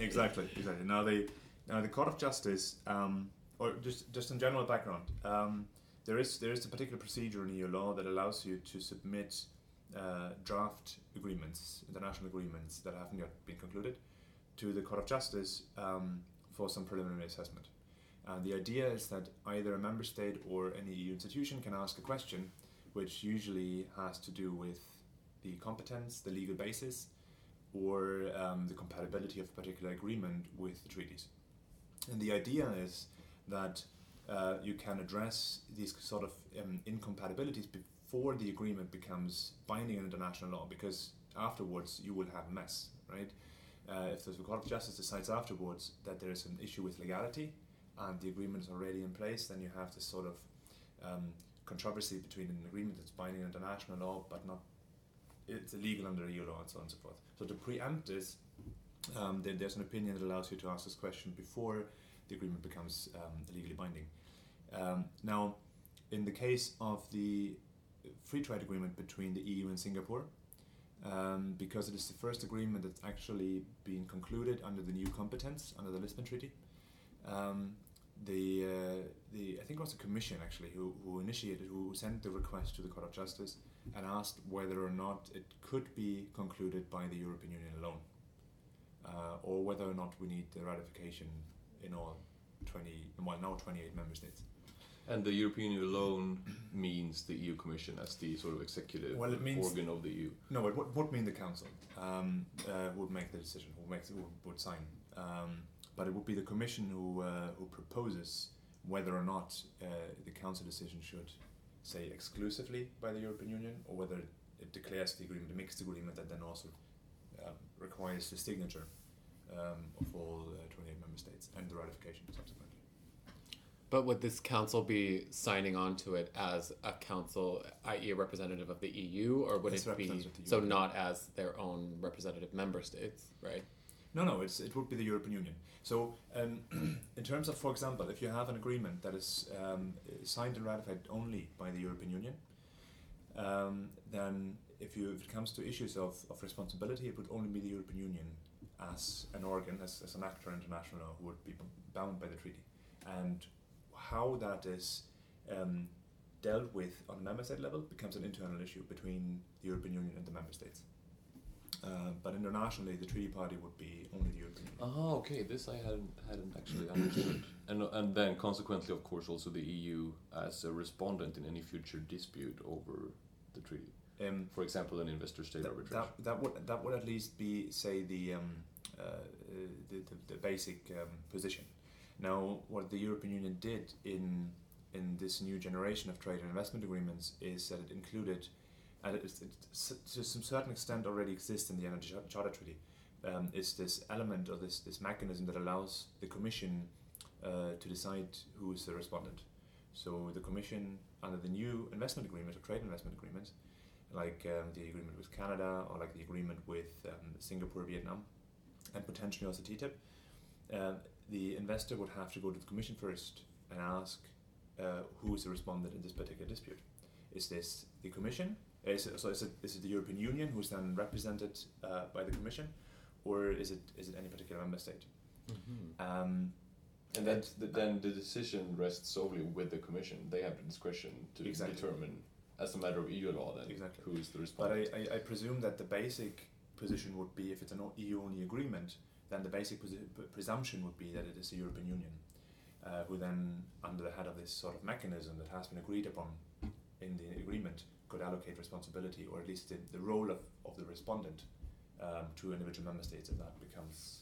S1: exactly. Exactly. Now the now the Court of Justice, um, or just just in general background. Um, there is there is a particular procedure in EU law that allows you to submit uh, draft agreements, international agreements that haven't yet been concluded, to the Court of Justice um, for some preliminary assessment. And the idea is that either a member state or any EU institution can ask a question, which usually has to do with the competence, the legal basis, or um, the compatibility of a particular agreement with the treaties. And the idea is that uh, you can address these sort of um, incompatibilities before the agreement becomes binding in international law, because afterwards you will have mess, right? Uh, if the Court of Justice decides afterwards that there is an issue with legality and the agreement is already in place, then you have this sort of um, controversy between an agreement that's binding in international law but not it's illegal under EU law and so on and so forth. So to preempt this, um, there's an opinion that allows you to ask this question before the agreement becomes um, legally binding. Um, now, in the case of the free trade agreement between the EU and Singapore, um, because it is the first agreement that's actually been concluded under the new competence under the Lisbon Treaty. The uh, the I think it was the Commission actually who, who initiated who sent the request to the Court of Justice and asked whether or not it could be concluded by the European Union alone, uh, or whether or not we need the ratification in all 20, well, now 28 member states.
S2: And the European Union alone means the EU Commission as the sort of executive
S1: Well,
S2: organ of the EU.
S1: No, it would, would mean the council um, uh, would make the decision, who makes would, would sign. Um, but it would be the commission who uh, who proposes whether or not uh, the council decision should say exclusively by the European Union or whether it declares the agreement a mixed agreement that then also um, requires the signature um, of all uh, 28 member states and the ratification subsequently.
S3: But would this council be signing on to it as a council, i.e., a representative of the EU, or would
S1: As
S3: it be
S1: representative of the
S3: so not as their own representative member states, right?
S1: No, no, it's, it would be the European Union. So, um, in terms of, for example, if you have an agreement that is um, signed and ratified only by the European Union, um, then if, you, if it comes to issues of, of responsibility, it would only be the European Union as an organ, as, as an actor in international who would be bound by the treaty. And how that is um, dealt with on a member state level becomes an internal issue between the European Union and the member states. Uh, but internationally, the treaty party would be only the European Union.
S2: Oh, okay. This I hadn't hadn't actually understood. And and then consequently, of course, also the EU as a respondent in any future dispute over the treaty.
S1: Um,
S2: For example, an investor-state arbitration.
S1: that, that would that would at least be say the um, uh, uh, the, the, the basic um, position. Now, what the European Union did in in this new generation of trade and investment agreements is that it included, and to some certain extent already exists in the Energy Charter Treaty, um, is this element or this this mechanism that allows the Commission uh, to decide who is the respondent. So the Commission under the new investment agreement or trade investment agreements like um, the agreement with Canada or like the agreement with um, Singapore, Vietnam, and potentially also TTIP, uh, the investor would have to go to the Commission first and ask uh, who is the respondent in this particular dispute. Is this the Commission? Is it, so is it, is it the European Union who's then represented uh, by the Commission, or is it is it any particular member state? Um,
S2: And then, the, then the decision rests solely with the Commission. They have the discretion to
S1: Exactly.
S2: determine, as a matter of EU law, then
S1: Exactly.
S2: who is the
S1: But. I, I, I presume that the basic position would be if it's an EU only agreement, then the basic posi- presumption would be that it is the European Union, uh, who then, under the head of this sort of mechanism that has been agreed upon in the agreement, could allocate responsibility or at least the, the role of, of the respondent um, to individual member states if that becomes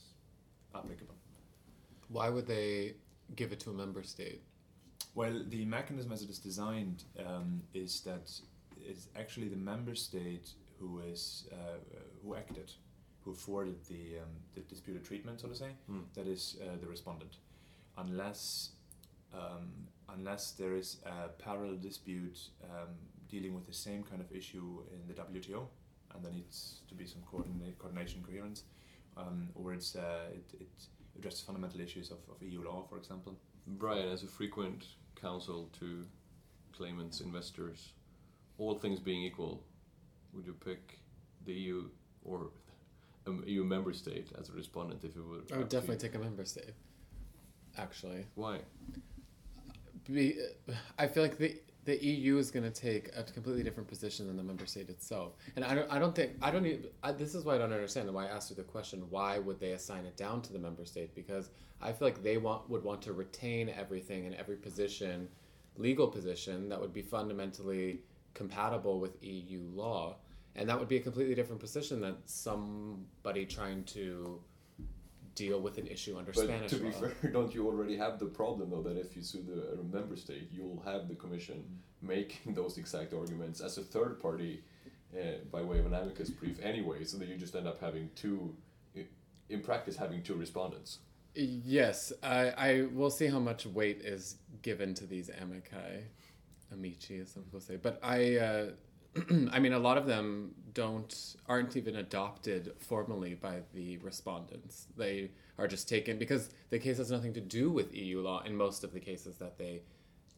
S1: applicable.
S3: Why would they give it to a member state?
S1: Well, the mechanism as it is designed um, is that it's actually the member state who is uh, uh, who acted, who forwarded the um, the disputed treatment, so to say,
S2: Hmm.
S1: that is uh, the respondent, unless um, unless there is a parallel dispute um, dealing with the same kind of issue in the WTO, and there needs to be some coordinate, coordination, coherence, um, or it's uh, it, it addresses fundamental issues of, of EU law, for example.
S2: Brian, as a frequent counsel to claimants, investors, all things being equal, would you pick the EU or a EU member state as a respondent if it were?
S3: I would definitely take a member state. Actually,
S2: Why?
S3: Be, I feel like the the EU is going to take a completely different position than the member state itself, and I don't I don't think I don't even I, this is why I don't understand why I asked you the question why would they assign it down to the member state? Because I feel like they want would want to retain everything in every position, legal position that would be fundamentally compatible with EU law, and that would be a completely different position than somebody trying to deal with an issue under
S2: But
S3: Spanish
S2: to be
S3: law.
S2: fair, don't you already have the problem though that if you sue the member state, you'll have the commission making those exact arguments as a third party uh, by way of an amicus brief anyway, so that you just end up having two, in practice, having two respondents.
S3: Yes, I, I will see how much weight is given to these amici, amici, as some people say. But I, uh, I mean, a lot of them don't aren't even adopted formally by the respondents. They are just taken because the case has nothing to do with EU law in most of the cases that they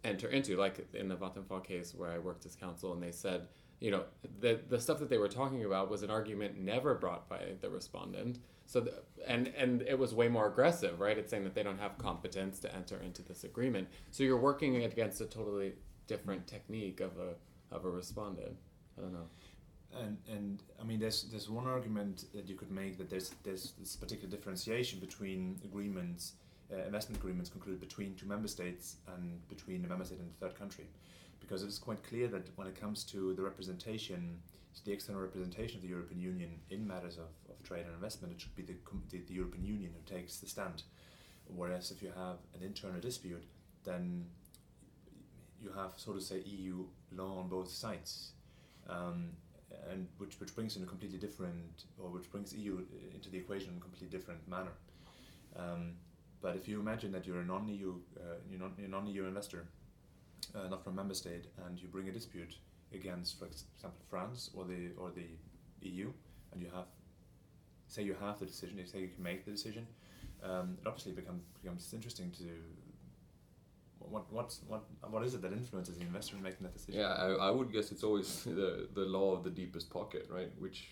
S3: enter into. Like in the Vattenfall case where I worked as counsel, and they said, you know, the the stuff that they were talking about was an argument never brought by the respondent. So the, and and it was way more aggressive, right? It's saying that they don't have competence to enter into this agreement. So you're working against a totally different technique of a of a respondent. I don't know.
S1: And and I mean, there's there's one argument that you could make that there's there's this particular differentiation between agreements, uh, investment agreements concluded between two member states and between a member state and a third country, because it is quite clear that when it comes to the representation, to the external representation of the European Union in matters of, of trade and investment, it should be the, the the European Union who takes the stand. Whereas if you have an internal dispute, then you have, so to say, EU law on both sides. Um, and which, which brings in a completely different, or which brings EU into the equation in a completely different manner. Um, but if you imagine that you're a non-EU, uh, you're, non-EU investor, uh, not from a member state, and you bring a dispute against, for example, France or the or the EU, and you have, say, you have the decision, you say you can make the decision, um, it obviously becomes becomes interesting to what what's what what is it that influences the investor in making that decision?
S2: Yeah, I, I would guess it's always the the law of the deepest pocket, right? Which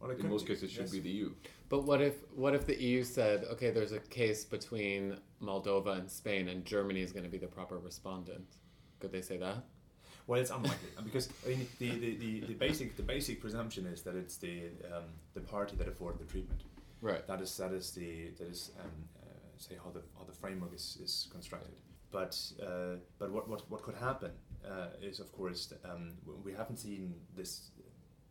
S1: well,
S2: in most be, cases should
S1: yes.
S2: be the EU.
S3: But what if what if the EU said, okay, there's a case between Moldova and Spain, and Germany is going to be the proper respondent? Could they say that?
S1: Well, it's unlikely because I mean, the, the, the, the basic the basic presumption is that it's the um, the party that afforded the treatment.
S3: Right.
S1: That is that is the that is um, uh, say how the how the framework is, is constructed. But uh, but what, what what could happen uh, is of course um, we haven't seen this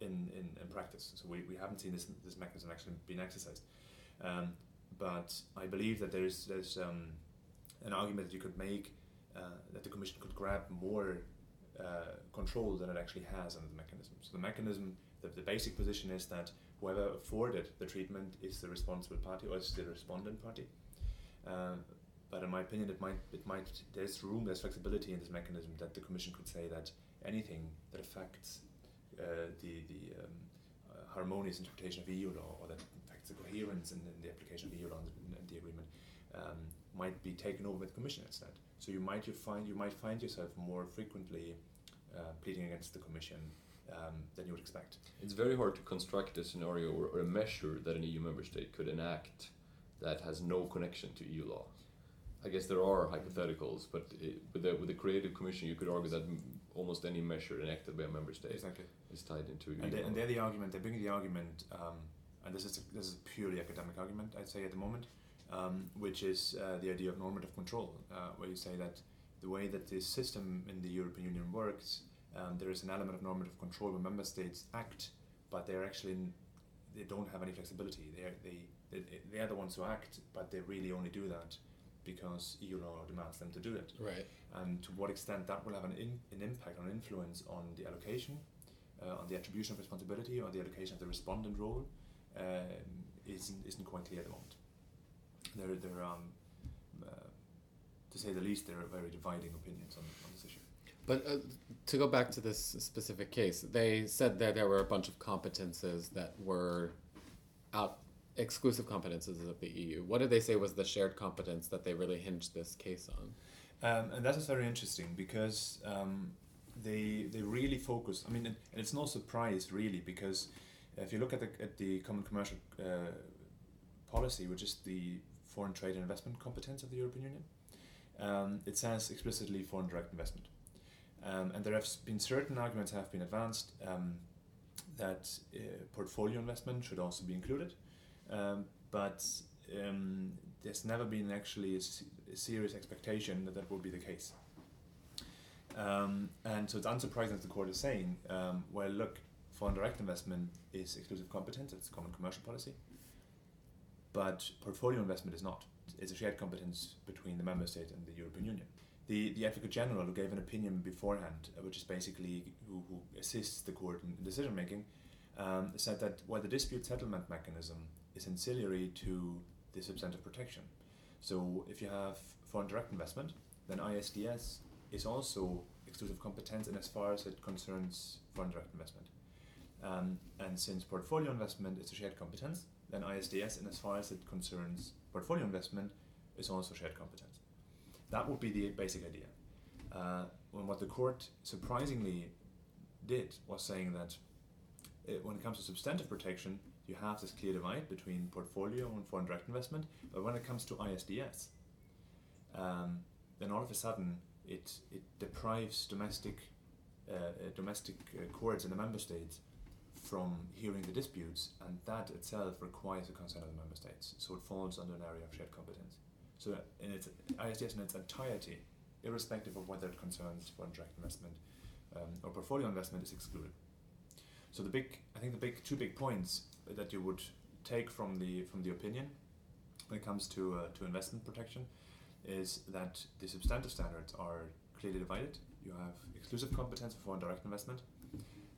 S1: in, in, in practice. So we, we haven't seen this this mechanism actually being exercised. Um, but I believe that there's there's um, an argument that you could make uh, that the Commission could grab more uh, control than it actually has under the mechanism. So the mechanism, the, the basic position is that whoever afforded the treatment is the responsible party or is the respondent party. Uh, but in my opinion, it might it might there's room, there's flexibility in this mechanism that the Commission could say that anything that affects uh, the the um, uh, harmonious interpretation of EU law or that affects the coherence in, in the application of EU law in the agreement um, might be taken over by the Commission instead. So you might you find you might find yourself more frequently uh, pleading against the Commission um, than you would expect.
S2: It's very hard to construct a scenario or, or, a measure that an EU member state could enact that has no connection to EU law. I guess there are hypotheticals, but it, with, the, with the Creative Commission, you could argue that m- almost any measure enacted by a member state
S1: exactly.
S2: is tied into
S1: and, they, and they're the argument. They bring the argument, um, and this is a, this is a purely academic argument, I'd say at the moment, um, which is uh, the idea of normative control, uh, where you say that the way that the system in the European Union works, um, there is an element of normative control where member states act, but they're actually they don't have any flexibility. They're, they they they are the ones who act, but they really only do that because EU law demands them to do it.
S3: Right.
S1: And to what extent that will have an, in, an impact, an influence on the allocation, uh, on the attribution of responsibility, or the allocation of the respondent role, um, isn't, isn't quite clear at the moment. There, there um, uh, to say the least, there are very dividing opinions on, on this issue.
S3: But uh, to go back to this specific case, they said that there were a bunch of competences that were out exclusive competences of the EU. What did they say was the shared competence that they really hinged this case on?
S1: Um, and that is very interesting because um, they they really focus. I mean, and it's no surprise really because if you look at the at the common commercial uh, policy, which is the foreign trade and investment competence of the European Union, um, it says explicitly foreign direct investment. Um, and there have been certain arguments have been advanced um, that uh, portfolio investment should also be included, um, but um, there's never been actually a, a, serious expectation that that would be the case. Um, and so it's unsurprising that the court is saying, um, well, look, foreign direct investment is exclusive competence, it's common commercial policy, but portfolio investment is not. It's a shared competence between the member state and the European Union. The, the Advocate General, who gave an opinion beforehand, uh, which is basically who, who assists the court in decision making, um, said that while the dispute settlement mechanism is ancillary to the substantive protection. So if you have foreign direct investment, then ISDS is also exclusive competence in as far as it concerns foreign direct investment. Um, and since portfolio investment is a shared competence, then ISDS, in as far as it concerns portfolio investment, is also shared competence. That would be the basic idea. Uh, when what the court surprisingly did was saying that it, when it comes to substantive protection, you have this clear divide between portfolio and foreign direct investment, but when it comes to ISDS, um, then all of a sudden it, it deprives domestic uh, uh, domestic uh, courts in the member states from hearing the disputes, and that itself requires a consent of the member states. So it falls under an area of shared competence. So in its ISDS in its entirety, irrespective of whether it concerns foreign direct investment um, or portfolio investment, is excluded. So the big, I think the big two big points that you would take from the from the opinion when it comes to uh, to investment protection is that the substantive standards are clearly divided. You have exclusive competence for foreign direct investment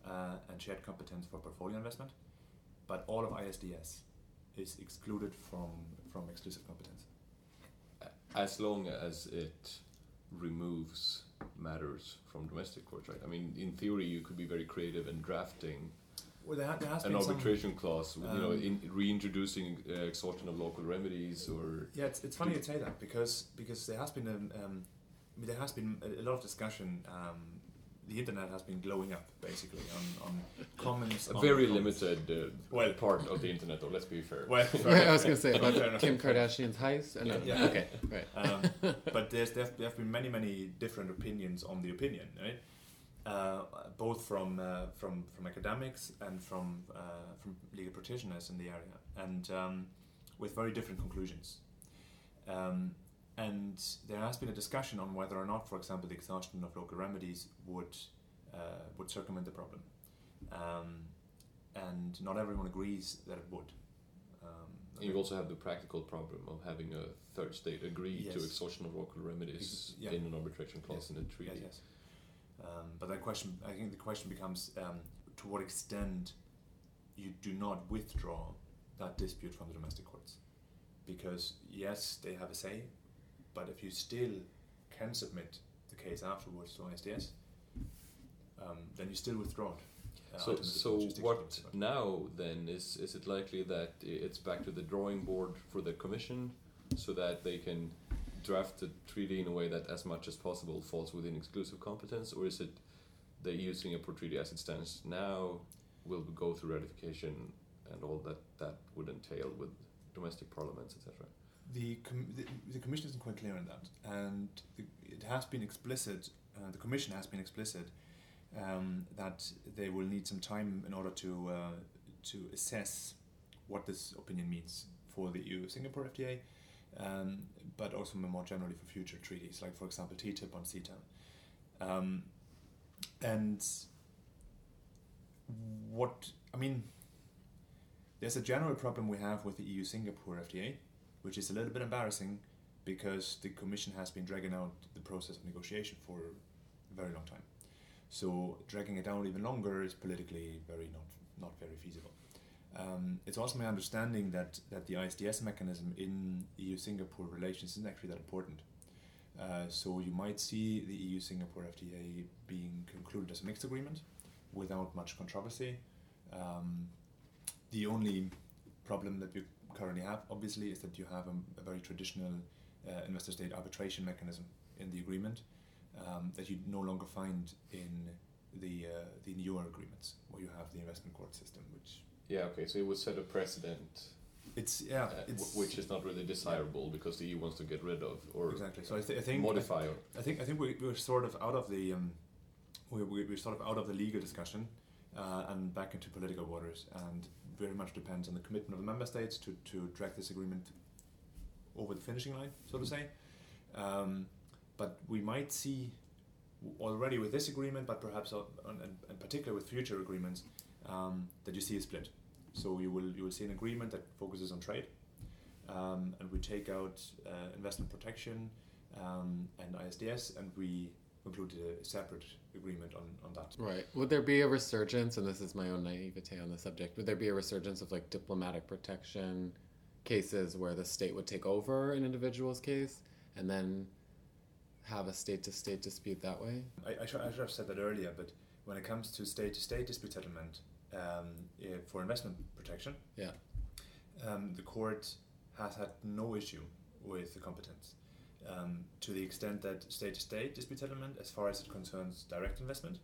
S1: uh, and shared competence for portfolio investment, but all of ISDS is excluded from from exclusive competence.
S2: As long as it removes matters from domestic courts, right? I mean, in theory, you could be very creative in drafting
S1: well, there, ha- there has
S2: an
S1: been some-
S2: arbitration clause, you know,
S1: Um,
S2: in reintroducing uh, exhaustion of local remedies or
S1: Yeah, it's, it's funny you say that because because there has been a, um, there has been a, a lot of discussion. Um, the internet has been glowing up basically on, on comments.
S2: a
S1: on
S2: very
S1: comments.
S2: limited uh,
S1: Well-
S2: part of the internet, though. Let's be fair.
S1: Well,
S3: I was gonna say about
S1: enough.
S3: Kim Kardashian's heist. No,
S1: Yeah.
S3: Okay, right.
S1: um, but there's there have, there have been many many different opinions on the opinion, right? Uh, both from uh, from from academics and from uh, from legal practitioners in the area, and um, with very different conclusions. Um, and there has been a discussion on whether or not, for example, the exhaustion of local remedies would uh, would circumvent the problem, um, and not everyone agrees that it would. Um,
S2: And you also have the practical problem of having a third state agree to exhaustion of local remedies
S1: Ex- yeah.
S2: in an arbitration clause
S1: Yes.
S2: in a treaty.
S1: Yes, yes. Um, but that question, I think the question becomes um, to what extent you do not withdraw that dispute from the domestic courts. Because, yes, they have a say, but if you still can submit the case afterwards to ISDS, um, then you still withdraw it. uh,
S2: So, so what now then is is it likely that it's back to the drawing board for the commission, so that they can draft the treaty in a way that as much as possible falls within exclusive competence, or is it the EU Singapore Treaty as it stands now will go through ratification and all that that would entail with domestic parliaments, etc.
S1: The, com- the, the Commission isn't quite clear on that, and the, it has been explicit. Uh, the Commission has been explicit um, that they will need some time in order to uh, to assess what this opinion means for the EU Singapore FTA, um, but also more generally for future treaties, like for example TTIP on CETA. Um, and what I mean, there's a general problem we have with the EU Singapore FTA, which is a little bit embarrassing because the Commission has been dragging out the process of negotiation for a very long time. So dragging it down even longer is politically very not not very feasible. Um, it's also my understanding that, that the ISDS mechanism in EU Singapore relations isn't actually that important. Uh, so you might see the EU Singapore FTA being concluded as a mixed agreement without much controversy. Um, the only problem that we currently have, obviously, is that you have a, a very traditional uh, investor state arbitration mechanism in the agreement um, that you no longer find in the uh, the newer agreements where you have the investment court system, which
S2: Yeah, okay, so it would set a precedent,
S1: it's yeah,
S2: uh,
S1: it's
S2: which is not really desirable because the EU wants to get rid of or
S1: exactly. So I, th- I think
S2: modify. or,
S1: I think I think we, we're sort of out of the um, we're, we're we're sort of out of the legal discussion uh, and back into political waters, and very much depends on the commitment of the member states to, to drag this agreement over the finishing line, so to say. Um, but we might see already with this agreement, but perhaps on, on, in, in particular with future agreements, um, that you see a split. So you will you will see an agreement that focuses on trade, um, and we take out uh, investment protection um, and ISDS, and we concluded a separate agreement on, on that.
S3: Right. Would there be a resurgence, and this is my own naivete on the subject, would there be a resurgence of like diplomatic protection cases where the state would take over an individual's case and then have a state to state dispute that way?
S1: I, I, should, I should have said that earlier, but when it comes to state to state dispute settlement um, eh, for investment protection,
S3: Yeah.
S1: um, the court has had no issue with the competence. Um, to the extent that state to state dispute settlement, as far as it concerns direct investment,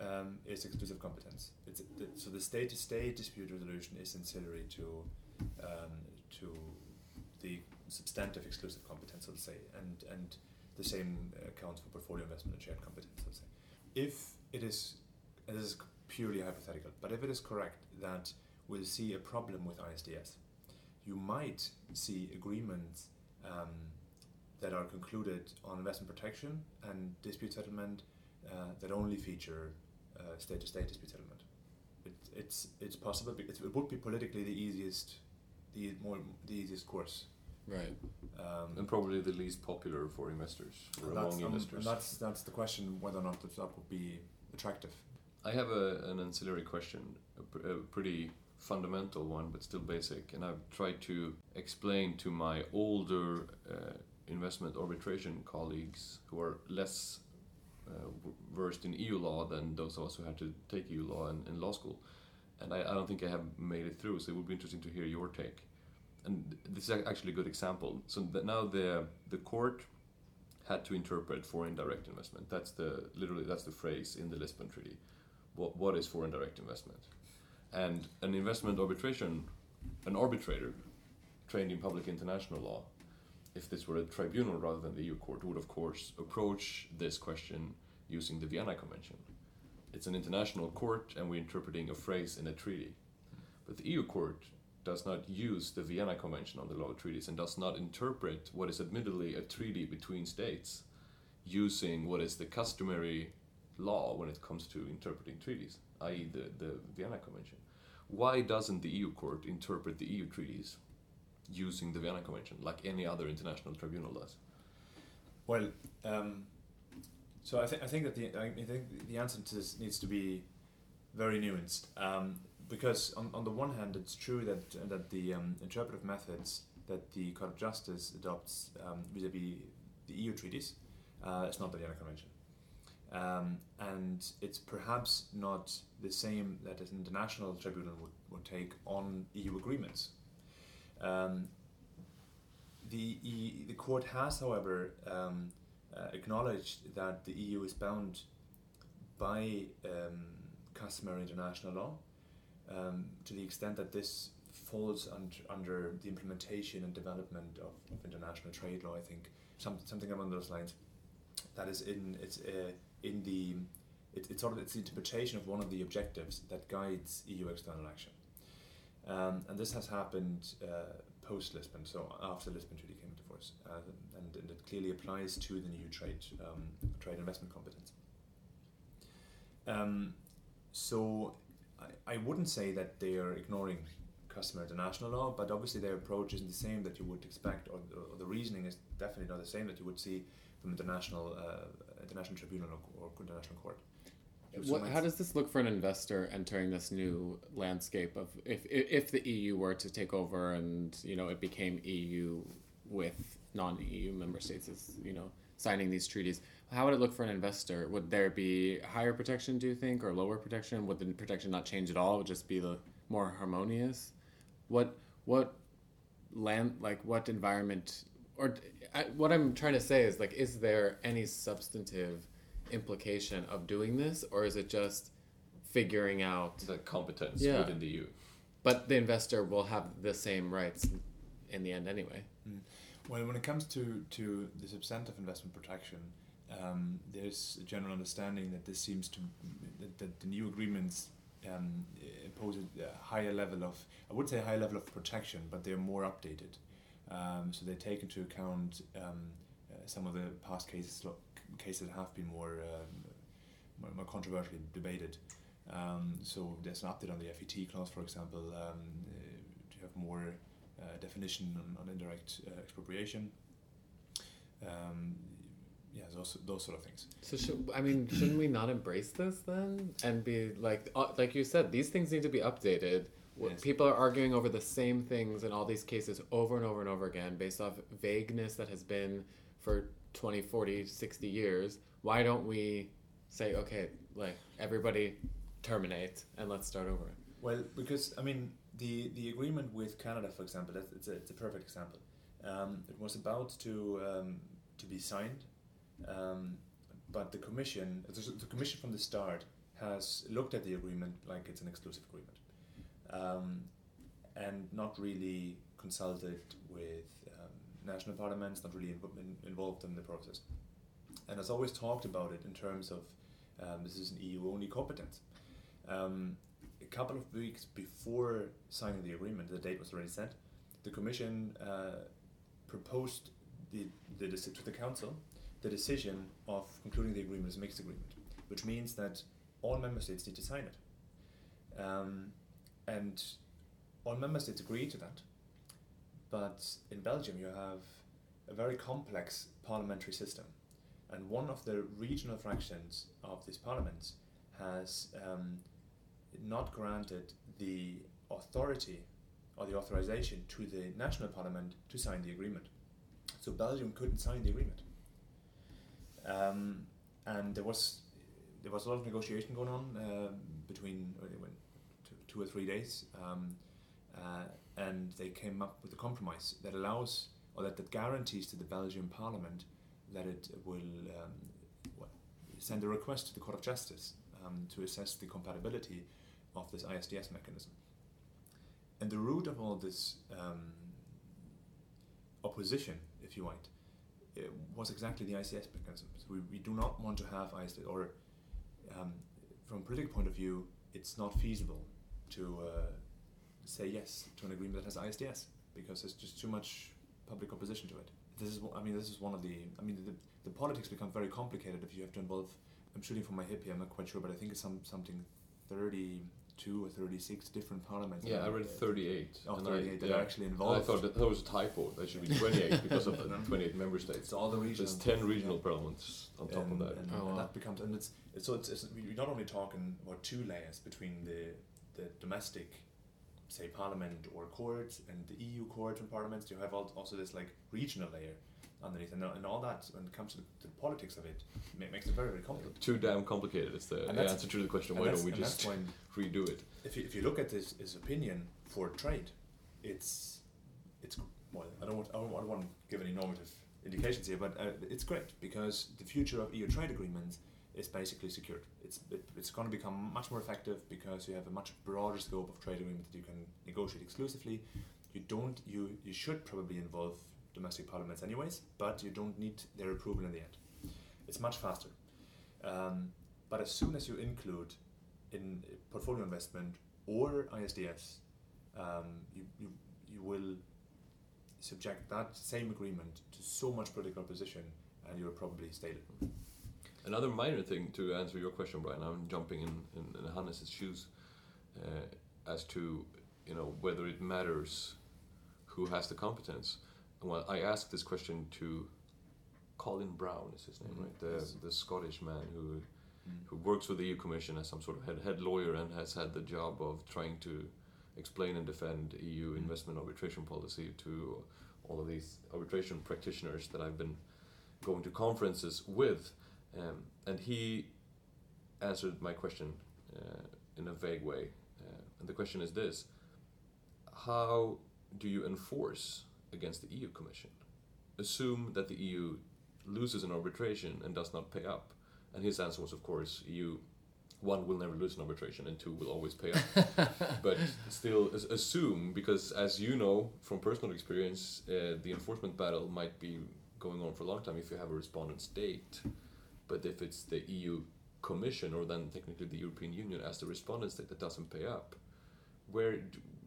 S1: um, is exclusive competence. It's, the, so the state to state dispute resolution is ancillary to um, to the substantive exclusive competence, to say, and and the same uh, counts for portfolio investment and shared competence, to say. If it is, and this is purely hypothetical, but if it is correct that we'll see a problem with ISDS, you might see agreements um, that are concluded on investment protection and dispute settlement uh, that only feature state to state dispute settlement. It, it's, it's possible, it would be politically the easiest, the, more, the easiest course.
S3: Right.
S2: Um, and probably the least popular for investors, or among um, investors.
S1: that's, that's the question whether or not that would be attractive.
S2: I have a, an ancillary question, a, pr- a pretty fundamental one, but still basic. And I've tried to explain to my older uh, investment arbitration colleagues who are less uh, versed in EU law than those of us who had to take EU law in, in law school. And I, I, don't think I have made it through, so it would be interesting to hear your take. And this is actually a good example. So now the the court had to interpret foreign direct investment. That's the literally that's the phrase in the Lisbon Treaty. What what is foreign direct investment? And an investment arbitration, an arbitrator trained in public international law, if this were a tribunal rather than the EU court, would of course approach this question using the Vienna Convention. It's an international court and we're interpreting a phrase in a treaty. But the EU court does not use the Vienna Convention on the Law of Treaties and does not interpret what is admittedly a treaty between states using what is the customary law when it comes to interpreting treaties, i.e., the, the Vienna Convention. Why doesn't the EU court interpret the EU treaties using the Vienna Convention like any other international tribunal does?
S1: Well, um, so I, th- I think that the I think the answer to this needs to be very nuanced um, because on, on the one hand it's true that that the um, interpretive methods that the Court of Justice adopts um, vis-a-vis the EU treaties uh, it's not the Vienna Convention. Um, and it's perhaps not the same that an international tribunal would, would take on EU agreements. Um, the, e, the court has, however, um, uh, acknowledged that the EU is bound by um, customary international law um, to the extent that this falls under, under the implementation and development of, of international trade law. I think some, something along those lines. That is in it's uh, in the it, it's sort of it's the interpretation of one of the objectives that guides EU external action. Um, and this has happened uh, post Lisbon, so after the Lisbon Treaty came into force, uh, and, and, it clearly applies to the new trade um, trade investment competence. Um, so I, I wouldn't say that they are ignoring customer international law, but obviously their approach isn't the same that you would expect, or, or the reasoning is definitely not the same that you would see from international uh, international tribunal or, or international court.
S3: What, how does this look for an investor entering this new landscape of if if the EU were to take over and you know it became EU with non-EU member states as you know signing these treaties? How would it look for an investor? Would there be higher protection, do you think, or lower protection? Would the protection not change at all? It would just be the more harmonious? What what land like what environment or I, what I'm trying to say is like is there any substantive implication of doing this, or is it just figuring out
S2: the competence yeah. within the EU?
S3: But the investor will have the same rights in the end anyway. Mm.
S1: Well, when it comes to, to the substantive investment protection, um, there's a general understanding that this seems to that, that the new agreements um, impose a higher level of I would say a higher level of protection, but they're more updated. Um, so they take into account um, uh, some of the past cases cases that have been more, um, more, more, controversially debated. Um, so there's an update on the FET clause, for example, um, to have more uh, definition on, on indirect uh, expropriation. Yeah, those those sort of things.
S3: So should, I mean, shouldn't we not embrace this then and be like, uh, like you said, these things need to be updated. Yes. People are arguing over the same things in all these cases over and over and over again based off vagueness that has been for 20, 40, 60 years, why don't we say, okay, like everybody terminate and let's start over?
S1: Well, because I mean, the the agreement with Canada, for example, it's a, it's a perfect example. Um, it was about to um, to be signed, um, but the commission, the commission from the start has looked at the agreement like it's an exclusive agreement, um, and not really consulted with national parliaments, not really inv- involved in the process. And has always talked about it in terms of um, this is an EU only competence. Um, a couple of weeks before signing the agreement, the date was already set. The Commission uh, proposed the, the to the Council the decision of concluding the agreement as a mixed agreement, which means that all member states need to sign it. Um, and all member states agree to that. But in Belgium, you have a very complex parliamentary system. And one of the regional fractions of this parliament has um, not granted the authority or the authorization to the national parliament to sign the agreement. So Belgium couldn't sign the agreement. Um, and there was there was a lot of negotiation going on uh, between two, or three days, um, uh, and they came up with a compromise that allows or that, that guarantees to the Belgian Parliament that it will um, send a request to the Court of Justice um, to assess the compatibility of this ISDS mechanism. And the root of all this um, opposition, if you want, it was exactly the ICS mechanism. So we, we do not want to have ISDS, or um, from a political point of view, it's not feasible to uh, say yes to an agreement that has ISDS because there's just too much public opposition to it. This is, I mean, this is one of the, I mean, the, the politics become very complicated if you have to involve. I'm shooting from my hip here. I'm not quite sure, but I think it's some something 32 or 36 different parliaments.
S2: Yeah, I
S1: are-
S2: read 38.
S1: Oh,
S2: and I-
S1: 38 that
S2: yeah.
S1: are actually
S2: And I thought that, that was a typo. That should be 28 because of the 28 member states.
S1: It's all the regions.
S2: There's 10 regional parliaments on top
S1: and,
S2: of that.
S1: and,
S3: Oh,
S1: and
S3: wow.
S1: that becomes and it's, it's so it's, it's we're not only talking about two layers between the the domestic say parliament or courts and the EU courts and parliaments you have also this like regional layer underneath and, and all that when it comes to the, politics of it ma- makes it very very complicated
S2: Too damn complicated is the,
S1: And
S2: answer to the question. Why don't we just redo it?
S1: if you, if you look at this his opinion for trade it's it's well I don't want I don't, I don't want to give any normative indications here but uh, it's great because the future of EU trade agreements is basically secured. It's it, it's going to become much more effective because you have a much broader scope of trade agreement that you can negotiate exclusively. You don't you you should probably involve domestic parliaments anyways but you don't need their approval in the end. It's much faster. Um, but as soon as you include in portfolio investment or ISDS, um, you, you, you will subject that same agreement to so much political opposition and you'll probably stated.
S2: Another minor thing to answer your question, Brian, I'm jumping in, in, in Hannes' shoes uh, as to you know whether it matters who has the competence. Well, I asked this question to Colin Brown, is his name,
S1: Mhm,
S2: right? The,
S1: yes.
S2: the Scottish man who who works for the EU Commission as some sort of head, head lawyer and has had the job of trying to explain and defend EU
S1: Mm.
S2: investment arbitration policy to all of these arbitration practitioners that I've been going to conferences with. Um, and he answered my question uh, in a vague way. Uh, and the question is this How do you enforce against the EU Commission? Assume that the EU loses an arbitration and does not pay up. And his answer was, of course, EU one will never lose an arbitration and two will always pay up. but still, assume, because as you know from personal experience, uh, the enforcement battle might be going on for a long time if you have a respondent state. But if it's the EU Commission or then technically the European Union as the respondent state that doesn't pay up, where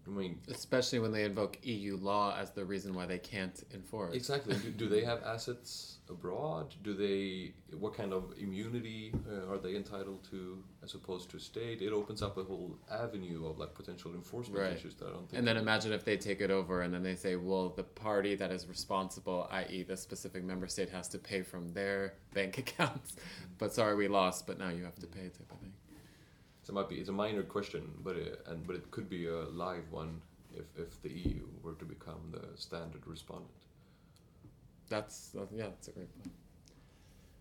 S2: mean,
S3: Especially when they invoke EU law as the reason why they can't enforce.
S2: Exactly. do, do they have assets abroad? Do they? What kind of immunity uh, are they entitled to, as opposed to state? It opens up a whole avenue of like potential enforcement
S3: Right.
S2: issues that I don't think.
S3: And then imagine if they take it over and then they say, well, the party that is responsible, i.e., the specific member state, has to pay from their bank accounts. But sorry, we lost, but now you have to pay, type of thing.
S2: So it might be it's a minor question, but it, and but it could be a live one if if the EU were to become the standard respondent.
S3: That's, that- yeah, that's a great point.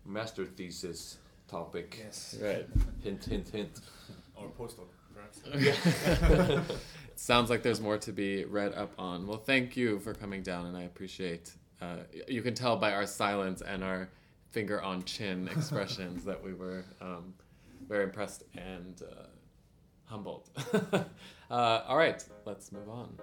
S2: Master thesis topic.
S1: Yes.
S3: Right.
S2: Hint, hint, hint.
S1: Or postdoc, perhaps.
S3: Sounds like there's more to be read up on. Well, thank you for coming down, and I appreciate. Uh, you can tell by our silence and our finger on chin expressions that we were um, very impressed and uh, humbled. uh, all right, let's move on.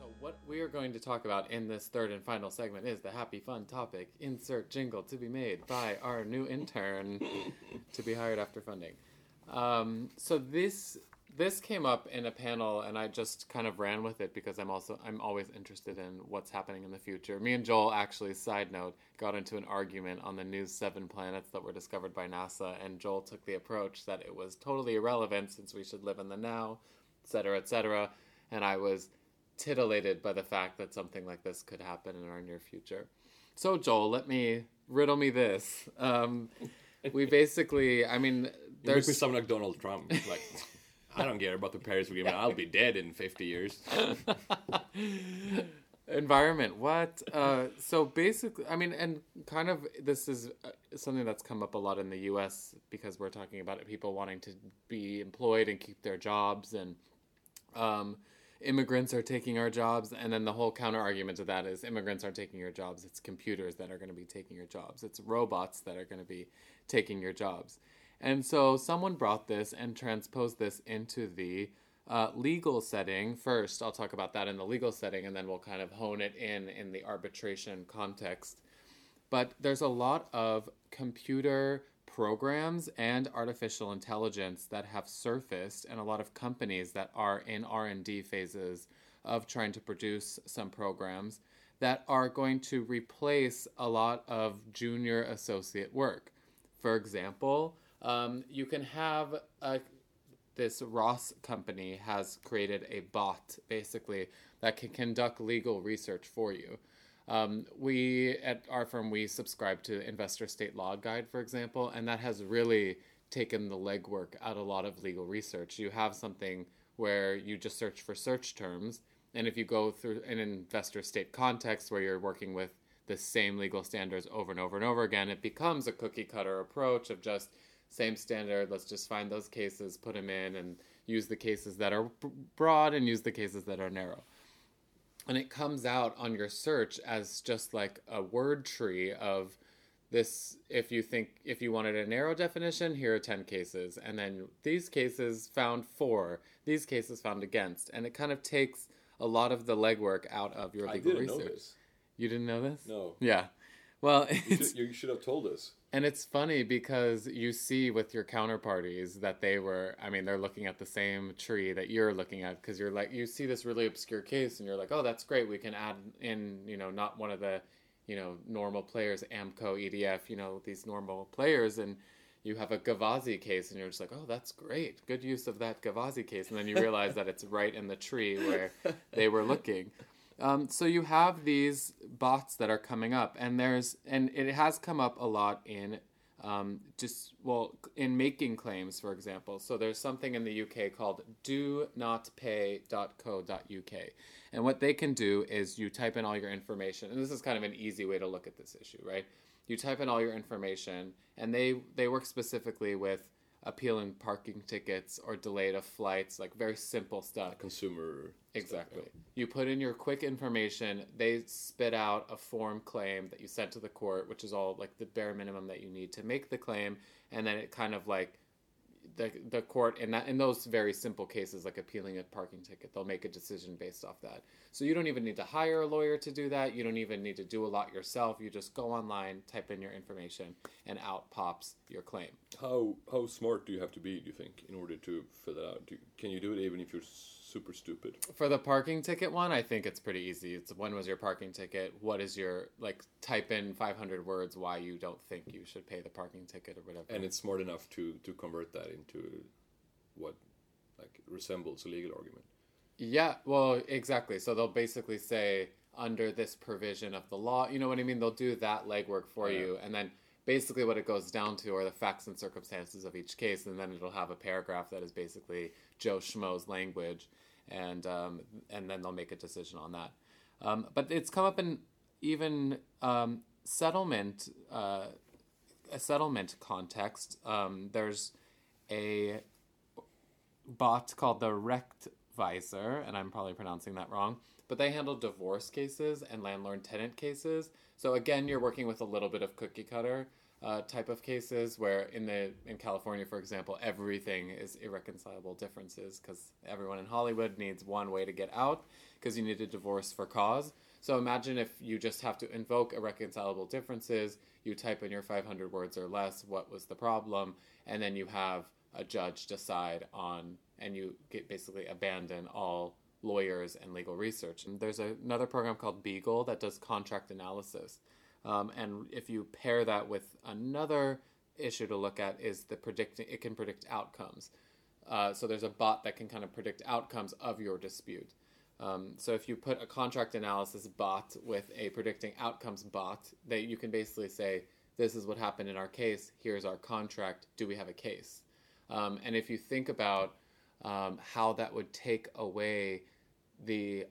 S3: So, what we are going to talk about in this third and final segment is the happy fun topic insert jingle to be made by our new intern to be hired after funding um, so this this came up in a panel and i just kind of ran with it because i'm also i'm always interested in what's happening in the future me and joel actually side note got into an argument on the new seven planets that were discovered by nasa and joel took the approach that it was totally irrelevant since we should live in the now etc cetera, etc cetera. and i was titillated by the fact that something like this could happen in our near future. So, Joel, let me riddle me this. Um, we basically, I mean,
S2: there's. You make me sound like Donald Trump. Like, I don't care about the Paris Agreement. I'll be dead in 50 years.
S3: Environment. What? Uh, so basically, I mean, and kind of this is uh, something that's come up a lot in the U.S. because we're talking about it, people wanting to be employed and keep their jobs and. Um, immigrants are taking our jobs and then the whole counter argument to that is immigrants aren't taking your jobs it's computers that are going to be taking your jobs it's robots that are going to be taking your jobs and so someone brought this and transposed this into the uh, legal setting. First i'll talk about that in the legal setting and then we'll kind of hone it in in the arbitration context. But there's a lot of computer programs and artificial intelligence that have surfaced and a lot of companies that are in r&d phases of trying to produce some programs that are going to replace a lot of junior associate work. For example um, you can have a, this ross company has created a bot basically that can conduct legal research for you um, we at our firm we subscribe to Investor State Law Guide, for example, and that has really taken the legwork out a lot of legal research. You have something where you just search for search terms, and if you go through an investor state context where you're working with the same legal standards over and over and over again, it becomes a cookie cutter approach of just same standard. Let's just find those cases, put them in, and use the cases that are broad and use the cases that are narrow. And it comes out on your search as just like a word tree of this if you think if you wanted a narrow definition here are 10 cases. And then these cases found for these cases found against. And it kind of takes a lot of the legwork out of your legal research. you didn't know this?
S2: No.
S3: Yeah well
S2: you should, you should have told us
S3: and it's funny because you see with your counterparties that they were, I mean, they're looking at the same tree that you're looking at because you're like, you see this really obscure case and you're like, oh, that's great. We can add in, you know, not one of the, you know, normal players, AMCO, EDF, you know, these normal players. And you have a Gavazzi case and you're just like, oh, that's great. Good use of that Gavazzi case. And then you realize that it's right in the tree where they were looking. Um, so you have these bots that are coming up, and there's and it has come up a lot in um, just well in making claims, for example. So there's something in the UK called do not pay.co.uk, and what they can do is you type in all your information, and this is kind of an easy way to look at this issue, right? You type in all your information, and they they work specifically with appealing parking tickets or delayed of flights, like very simple stuff.
S2: Consumer.
S3: Exactly. Stuff, yeah. You put in your quick information, they spit out a form claim that you sent to the court, which is all like the bare minimum that you need to make the claim, and then it kind of like the the court in that in those very simple cases like appealing a parking ticket they'll make a decision based off that. So you don't even need to hire a lawyer to do that. You don't even need to do a lot yourself. You just go online type in your information and out pops your claim.
S2: How how smart do you have to be do you think in order to fill that out? Do, can you do it even if you're super stupid.
S3: For the parking ticket one, I think it's pretty easy. It's when was your parking ticket? What is your like? Type in 500 words why you don't think you should pay the parking ticket or whatever.
S2: And it's smart enough to to convert that into what like resembles a legal argument.
S3: Yeah, well, exactly. So they'll basically say under this provision of the law, you know what I mean? They'll do that legwork for yeah. you, and then basically what it goes down to are the facts and circumstances of each case, and then it'll have a paragraph that is basically Joe Schmo's language, and um, and then they'll make a decision on that. Um, but it's come up in even um, settlement uh, a settlement context. Um, there's a bot called the Rechtwijzer, and I'm probably pronouncing that wrong. But they handle divorce cases and landlord tenant cases. So again, you're working with a little bit of cookie cutter. Uh, type of cases where in the in California, for example, everything is irreconcilable differences because everyone in Hollywood needs one way to get out because you need a divorce for cause. So imagine if you just have to invoke irreconcilable differences, you type in your 500 words or less, what was the problem, and then you have a judge decide on, and you get basically abandon all lawyers and legal research. And there's a, another program called Beagle that does contract analysis. Um, and if you pair that with another issue to look at is the predicting, it can predict outcomes. Uh, so there's a bot that can kind of predict outcomes of your dispute. Um, so if you put a contract analysis bot with a predicting outcomes bot, that you can basically say, this is what happened in our case. Here's our contract. Do we have a case? Um, and if you think about um, how that would take away the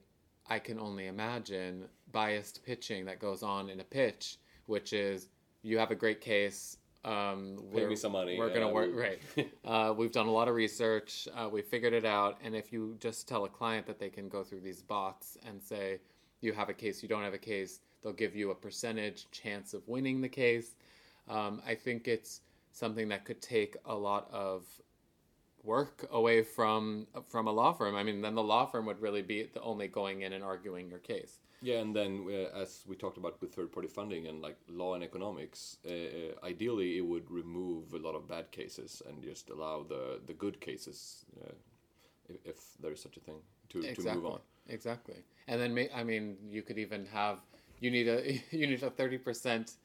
S3: I can only imagine biased pitching that goes on in a pitch, which is you have a great case. Um,
S2: Pay me some money.
S3: We're gonna
S2: uh,
S3: work
S2: we'll-
S3: right. Uh, we've done a lot of research. Uh, we figured it out. And if you just tell a client that they can go through these bots and say, you have a case, you don't have a case, they'll give you a percentage chance of winning the case. Um, I think it's something that could take a lot of work away from from a law firm. I mean, then the law firm would really be the only going in and arguing your case.
S2: Yeah, and then uh, as we talked about with third-party funding and like law and economics, uh, uh, ideally it would remove a lot of bad cases and just allow the the good cases, uh, if, if there is such a thing, to, to move on.
S3: Exactly. And then ma- I mean, you could even have you need a you need a thirty percent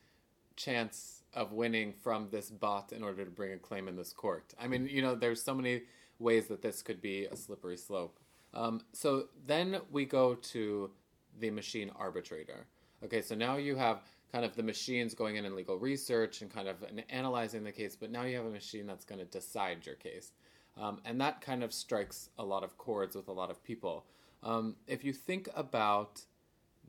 S3: chance of winning from this bot in order to bring a claim in this court. I mean, you know, there's so many ways that this could be a slippery slope. Um, so then we go to the machine arbitrator. Okay, so now you have kind of the machines going in and legal research and kind of analyzing the case, but now you have a machine that's going to decide your case. Um, and that kind of strikes a lot of chords with a lot of people. Um, if you think about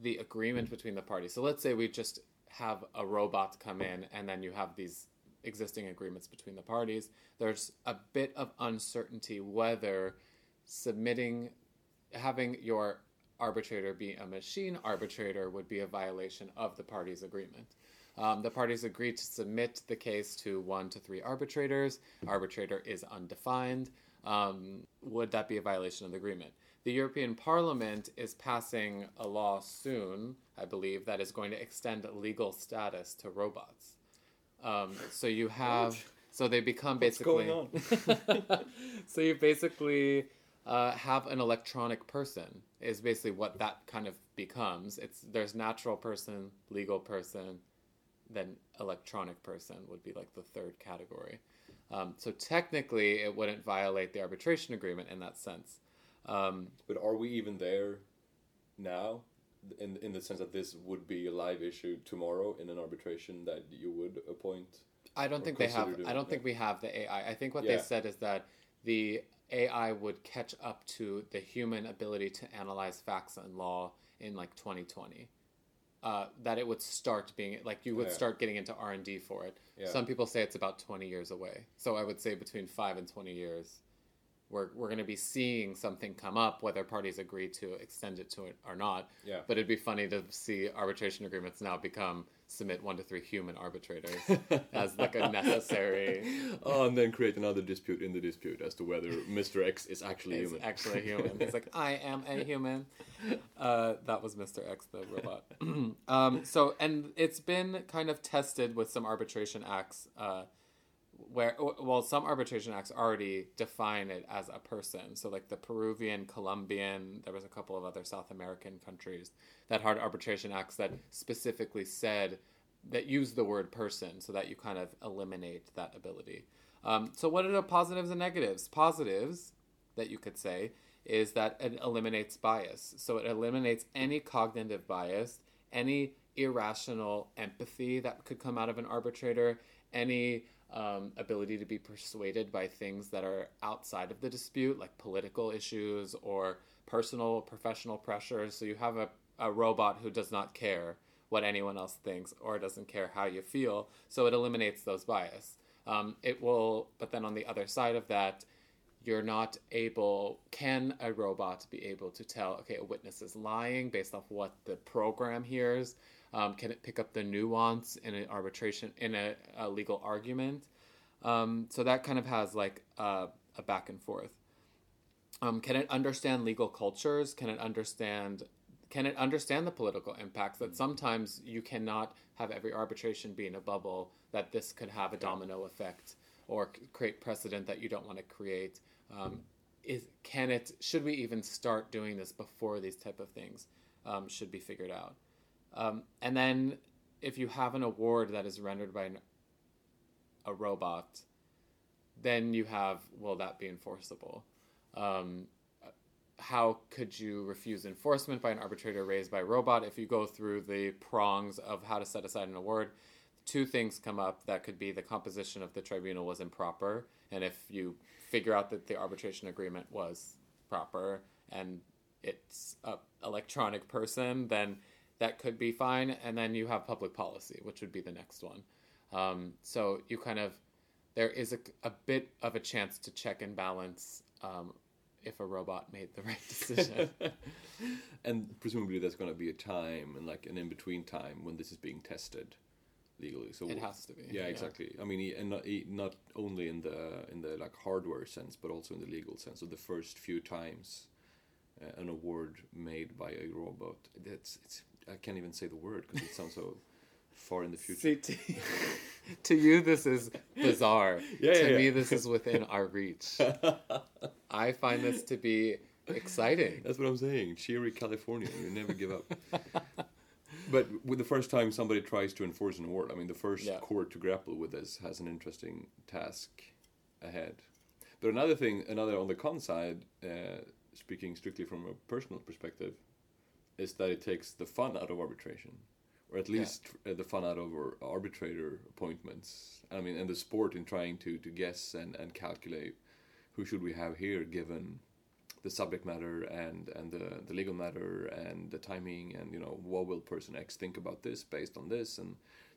S3: the agreement between the parties, so let's say we just have a robot come in and then you have these existing agreements between the parties, there's a bit of uncertainty whether submitting, having your arbitrator be a machine arbitrator would be a violation of the parties' agreement. Um, the parties agreed to submit the case to one to three arbitrators. Arbitrator is undefined. Um, would that be a violation of the agreement? The European Parliament is passing a law soon, I believe, that is going to extend legal status to robots. Um, so you have, so they become
S2: What's
S3: basically.
S2: going
S3: so you basically uh, have an electronic person is basically what that kind of becomes. It's there's natural person, legal person, then electronic person would be like the third category. Um, so technically, it wouldn't violate the arbitration agreement in that sense. Um,
S2: But are we even there now? In in the sense that this would be a live issue tomorrow in an arbitration that you would appoint.
S3: I don't think they have. I don't think we have the AI. I think what they said is that the AI would catch up to the human ability to analyze facts and law in like 2020. Uh, that it would start being like you would
S2: Yeah.
S3: start getting into R and D for it.
S2: Yeah.
S3: Some people say it's about 20 years away. So I would say between five and 20 years, we're we're going to be seeing something come up, whether parties agree to extend it to it or not.
S2: Yeah.
S3: But it'd be funny to see arbitration agreements now become submit one to three human arbitrators as like a necessary.
S2: Oh, and then create another dispute in the dispute as to whether Mr. X is actually
S3: Is
S2: human.
S3: actually human. It's like I am a human. Uh, that was Mr. X, the robot. um, so, and it's been kind of tested with some arbitration acts, uh, where well, some arbitration acts already define it as a person. So, like the Peruvian, Colombian, there was a couple of other South American countries that had arbitration acts that specifically said that use the word person, so that you kind of eliminate that ability. Um, so, what are the positives and negatives? Positives that you could say is that it eliminates bias. So it eliminates any cognitive bias, any irrational empathy that could come out of an arbitrator, any um, ability to be persuaded by things that are outside of the dispute, like political issues or personal, professional pressures. So you have a, a robot who does not care what anyone else thinks or doesn't care how you feel. So it eliminates those bias. Um, it will, but then on the other side of that, you're not able can a robot be able to tell okay a witness is lying based off what the program hears Um, can it pick up the nuance in an arbitration in a, a legal argument? Um, so that kind of has like a, a back and forth. Um, can it understand legal cultures? Can it understand can it understand the political impacts that sometimes you cannot have every arbitration be in a bubble that this could have a domino effect or create precedent that you don't want to create um, is can it should we even start doing this before these type of things um, should be figured out um, and then if you have an award that is rendered by an, a robot then you have will that be enforceable? Um, how could you refuse enforcement by an arbitrator raised by robot? If you go through the prongs of how to set aside an award two things come up that could be the composition of the tribunal was improper and if you figure out that the arbitration agreement was proper and it's a electronic person then that could be fine and then you have public policy which would be the next one um, so you kind of there is a, a bit of a chance to check and balance um, if a robot made the right decision.
S2: and presumably there's going to be a time and like an in between time when this is being tested legally. So
S3: it has to be.
S2: Yeah, exactly. I mean, and not not only in the in the like hardware sense, but also in the legal sense. So the first few times uh, an award made by a robot, that's it's I can't even say the word because it sounds so far in the future.
S3: See, to, to you, this is bizarre.
S2: Yeah,
S3: to
S2: yeah,
S3: me,
S2: yeah.
S3: this is within our reach. I find this to be exciting.
S2: That's what I'm saying. Cheery California, you never give up. but with the first time somebody tries to enforce an award, I mean, the first
S3: Yeah.
S2: court to grapple with this has an interesting task ahead. But another thing, another on the con side, uh, speaking strictly from a personal perspective, is that it takes the fun out of arbitration, or at least uh, the fun out of arbitrator appointments. I mean, and the sport in trying to to guess and and calculate who should we have here given the subject matter and and the, the legal matter and the timing and you know what will person X think about this based on this and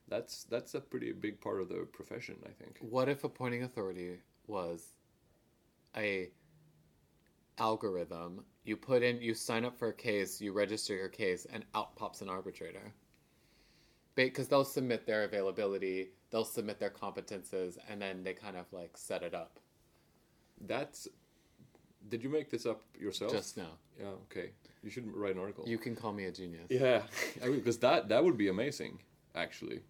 S2: that's that's a pretty big part of the profession I think.
S3: What if appointing authority was a algorithm? You put in, you sign up for a case, you register your case, and out pops an arbitrator. Because they'll submit their availability, they'll submit their competences, and then they kind of like set it up.
S2: That's did you make this up yourself?
S3: Just now,
S2: yeah, okay. You should write an article.
S3: you can call me a genius.
S2: Yeah, because that that would be amazing, actually,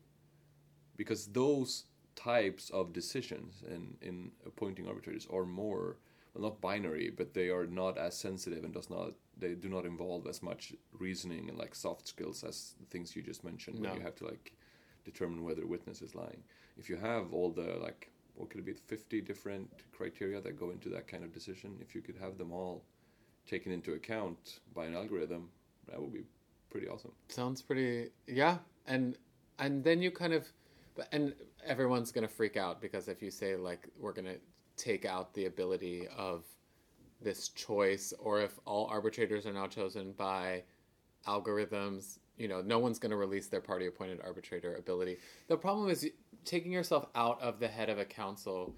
S2: because those types of decisions in in appointing arbitrators are more not binary, but they are not as sensitive and does not they do not involve as much reasoning and like soft skills as the things you just mentioned when you have to like determine whether a witness is lying. If you have all the like what could it be, fifty different criteria that go into that kind of decision, if you could have them all taken into account by an algorithm, that would be pretty awesome.
S3: Sounds pretty yeah, and and then you kind of but and everyone's gonna freak out because if you say like we're gonna take out the ability of this choice or if all arbitrators are now chosen by algorithms you know no one's going to release their party appointed arbitrator ability. The problem is taking yourself out of the head of a counsel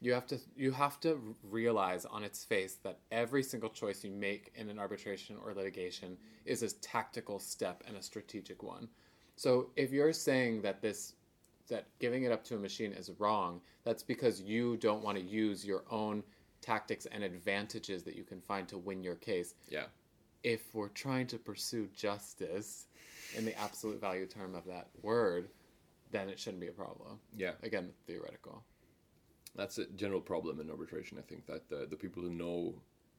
S3: you have to you have to realize on its face that every single choice you make in an arbitration or litigation is a tactical step and a strategic one. So if you're saying that this that giving it up to a machine is wrong, that's because you don't want to use your own tactics and advantages that you can find to win your case.
S2: Yeah.
S3: If we're trying to pursue justice in the absolute value term of that word, then it shouldn't be a problem.
S2: Yeah.
S3: Again, theoretical.
S2: That's a general problem in arbitration. I think that the, the people who know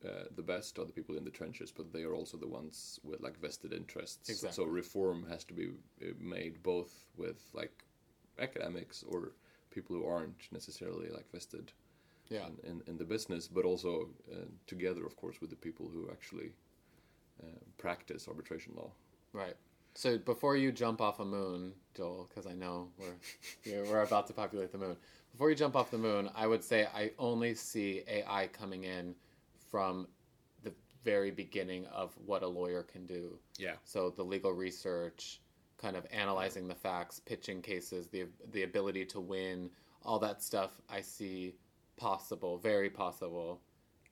S2: uh, the best are the people in the trenches, but they are also the ones with like vested interests.
S3: Exactly.
S2: So reform has to be uh, made both with like academics or people who aren't necessarily like vested
S3: Yeah.
S2: in, in, in the business, but also uh, together, of course, with the people who actually uh, practice arbitration law.
S3: Right. So before you jump off a moon, Joel, because I know we're we're we're about to populate the moon. Before you jump off the moon, I would say I only see AI coming in from the very beginning of what a lawyer can do.
S2: Yeah.
S3: So the legal research, kind of analyzing the facts, pitching cases, the the ability to win, all that stuff I see possible, very possible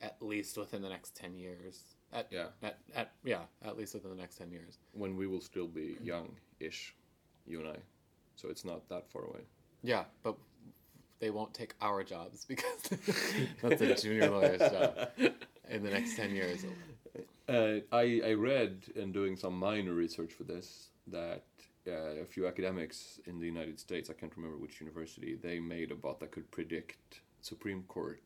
S3: at least within the next ten years. At,
S2: Yeah.
S3: At, at yeah, at least within the next ten years.
S2: When we will still be young-ish, you and I. So it's not that far away.
S3: Yeah, but they won't take our jobs because that's a junior lawyer's job in the next ten years.
S2: Uh, I, I read in doing some minor research for this that uh, a few academics in the United States, I can't remember which university, they made a bot that could predict Supreme Court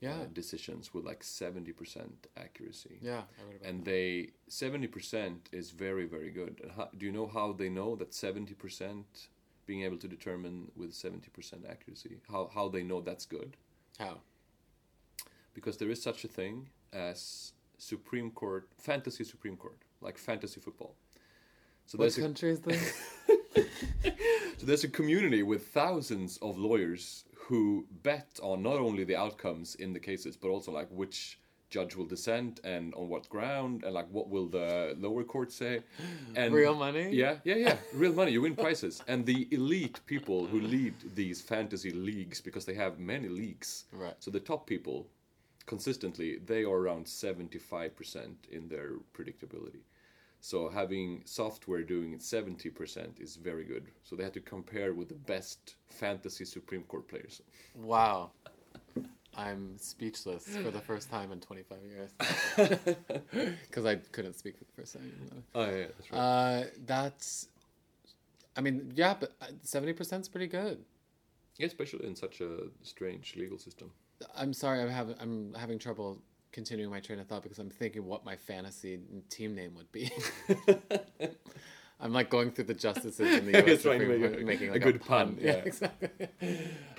S3: Yeah,
S2: uh, decisions with like 70% accuracy.
S3: yeah, I read about
S2: And they 70% is very very good. And how, do you know how they know that 70% being able to determine with 70% accuracy how how they know that's good?
S3: how.
S2: because there is such a thing as Supreme Court, fantasy Supreme Court, like fantasy football. So
S3: What
S2: there's a,
S3: country is this?
S2: so there's a community with thousands of lawyers who bet on not only the outcomes in the cases, but also like which judge will dissent and on what ground and like what will the lower court say. And
S3: Real money?
S2: Yeah, yeah, yeah. Real money. You win prizes. And the elite people who lead these fantasy leagues, because they have many leagues.
S3: Right.
S2: So the top people, consistently, they are around 75% in their predictability. So having software doing it 70% is very good. So they had to compare with the best fantasy Supreme Court players.
S3: Wow. I'm speechless for the first time in 25 years. Because I couldn't speak for the first time.
S2: Oh yeah, that's right.
S3: Uh, that's, I mean, yeah, but uh, 70% is pretty good.
S2: yeah, especially in such a strange legal system.
S3: I'm sorry, I'm having I'm having trouble continuing my train of thought because I'm thinking what my fantasy team name would be. I'm like going through the justices in the U.S.
S2: trying to
S3: Supreme
S2: make
S3: Court,
S2: a-
S3: making
S2: a
S3: like
S2: good pun,
S3: Yeah,
S2: yeah.
S3: exactly.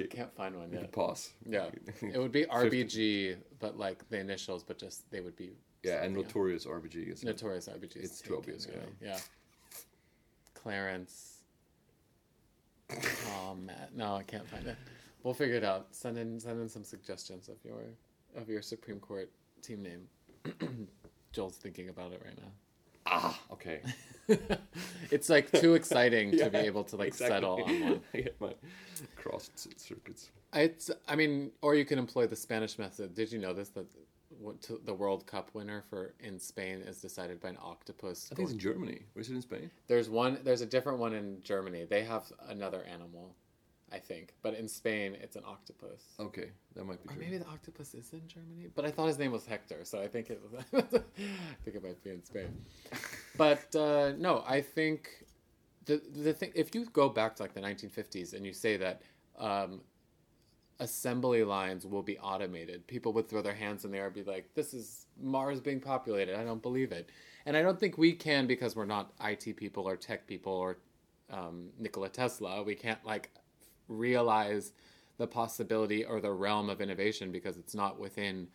S3: Can't find one yet.
S2: pause.
S3: Yeah, it would be RBG, but like the initials, but just they would be
S2: Yeah, and
S3: else.
S2: notorious RBG is
S3: notorious RBG. is
S2: It's too obvious,
S3: really. Yeah. Clarence. oh man, no, I can't find it. We'll figure it out. Send in send in some suggestions of your of your Supreme Court team name. Joel's thinking about it right now.
S2: ah okay.
S3: it's like too exciting to be able to like
S2: exactly.
S3: settle on one.
S2: I get my crossed circuits.
S3: It's I mean, or you can employ the Spanish method. Did you know this that the World Cup winner for in Spain is decided by an octopus?
S2: I think it's in Germany. Or is it in Spain?
S3: There's one. There's a different one in Germany. They have another animal, I think, but in Spain it's an octopus.
S2: Okay, that might be
S3: Or
S2: true.
S3: maybe the octopus is in Germany, but I thought his name was Hector, so I think it was. I think it might be in Spain. But uh, no, I think the the thing. If you go back to like the 1950s and you say that um, assembly lines will be automated, people would throw their hands in the air and be like, "This is Mars being populated." I don't believe it, and I don't think we can because we're not IT people or tech people or um, Nikola Tesla. We can't like realize the possibility or the realm of innovation because it's not within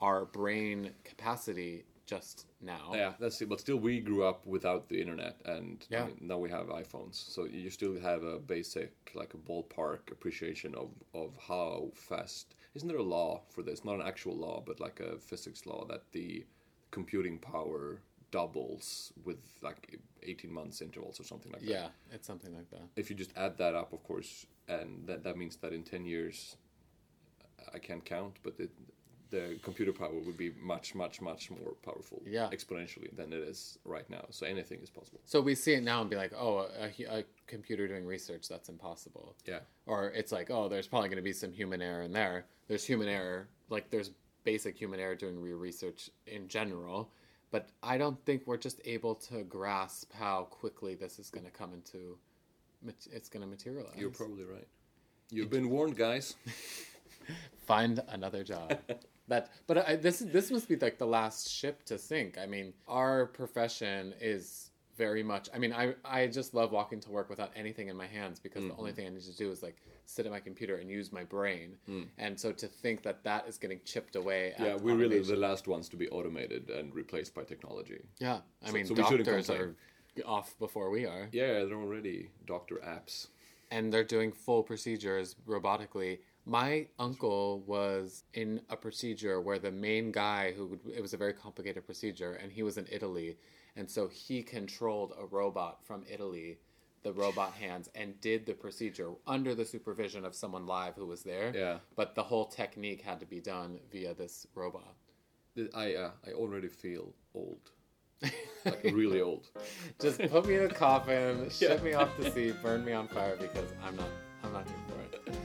S3: our brain capacity just now.
S2: Yeah, that's it. But still, we grew up without the internet, and I mean, now we have iPhones. So you still have a basic, like a ballpark appreciation of of how fast. Isn't there a law for this? Not an actual law, but like a physics law that the computing power doubles with like 18 months intervals or something like that.
S3: Yeah, it's something like that.
S2: If you just add that up, of course, and that that means that in 10 years, I can't count, but it, the computer power would be much, much, much more powerful
S3: Yeah.
S2: exponentially than it is right now. So anything is possible.
S3: So we see it now and be like, oh, a, a computer doing research, that's impossible.
S2: Yeah.
S3: Or it's like, oh, there's probably going to be some human error in there. There's human error, like there's basic human error doing re- research in general. But I don't think we're just able to grasp how quickly this is going to come into, it's going to materialize.
S2: You're probably right. You've been warned, guys.
S3: find another job. that, but I, this this must be like the last ship to sink. I mean, our profession is very much. I mean, I I just love walking to work without anything in my hands because the only mm-hmm. thing I need to do is like sit at my computer and use my brain. Mm. And so to think that that is getting chipped away.
S2: Yeah, we're really the last ones to be automated and replaced by technology.
S3: Yeah, I
S2: So-
S3: mean,
S2: so
S3: doctors are. Off before we are.
S2: Yeah, they're already doctor apps.
S3: and they're doing full procedures robotically. My uncle was in a procedure where the main guy who would, it was a very complicated procedure and he was in Italy and so he controlled a robot from Italy the robot hands and did the procedure under the supervision of someone live who was there.
S2: Yeah.
S3: But the whole technique had to be done via this robot.
S2: I uh, I already feel old, like really old.
S3: Just put me in a coffin, ship
S2: Yeah.
S3: me off to sea, burn me on fire because I'm not I'm not here for it.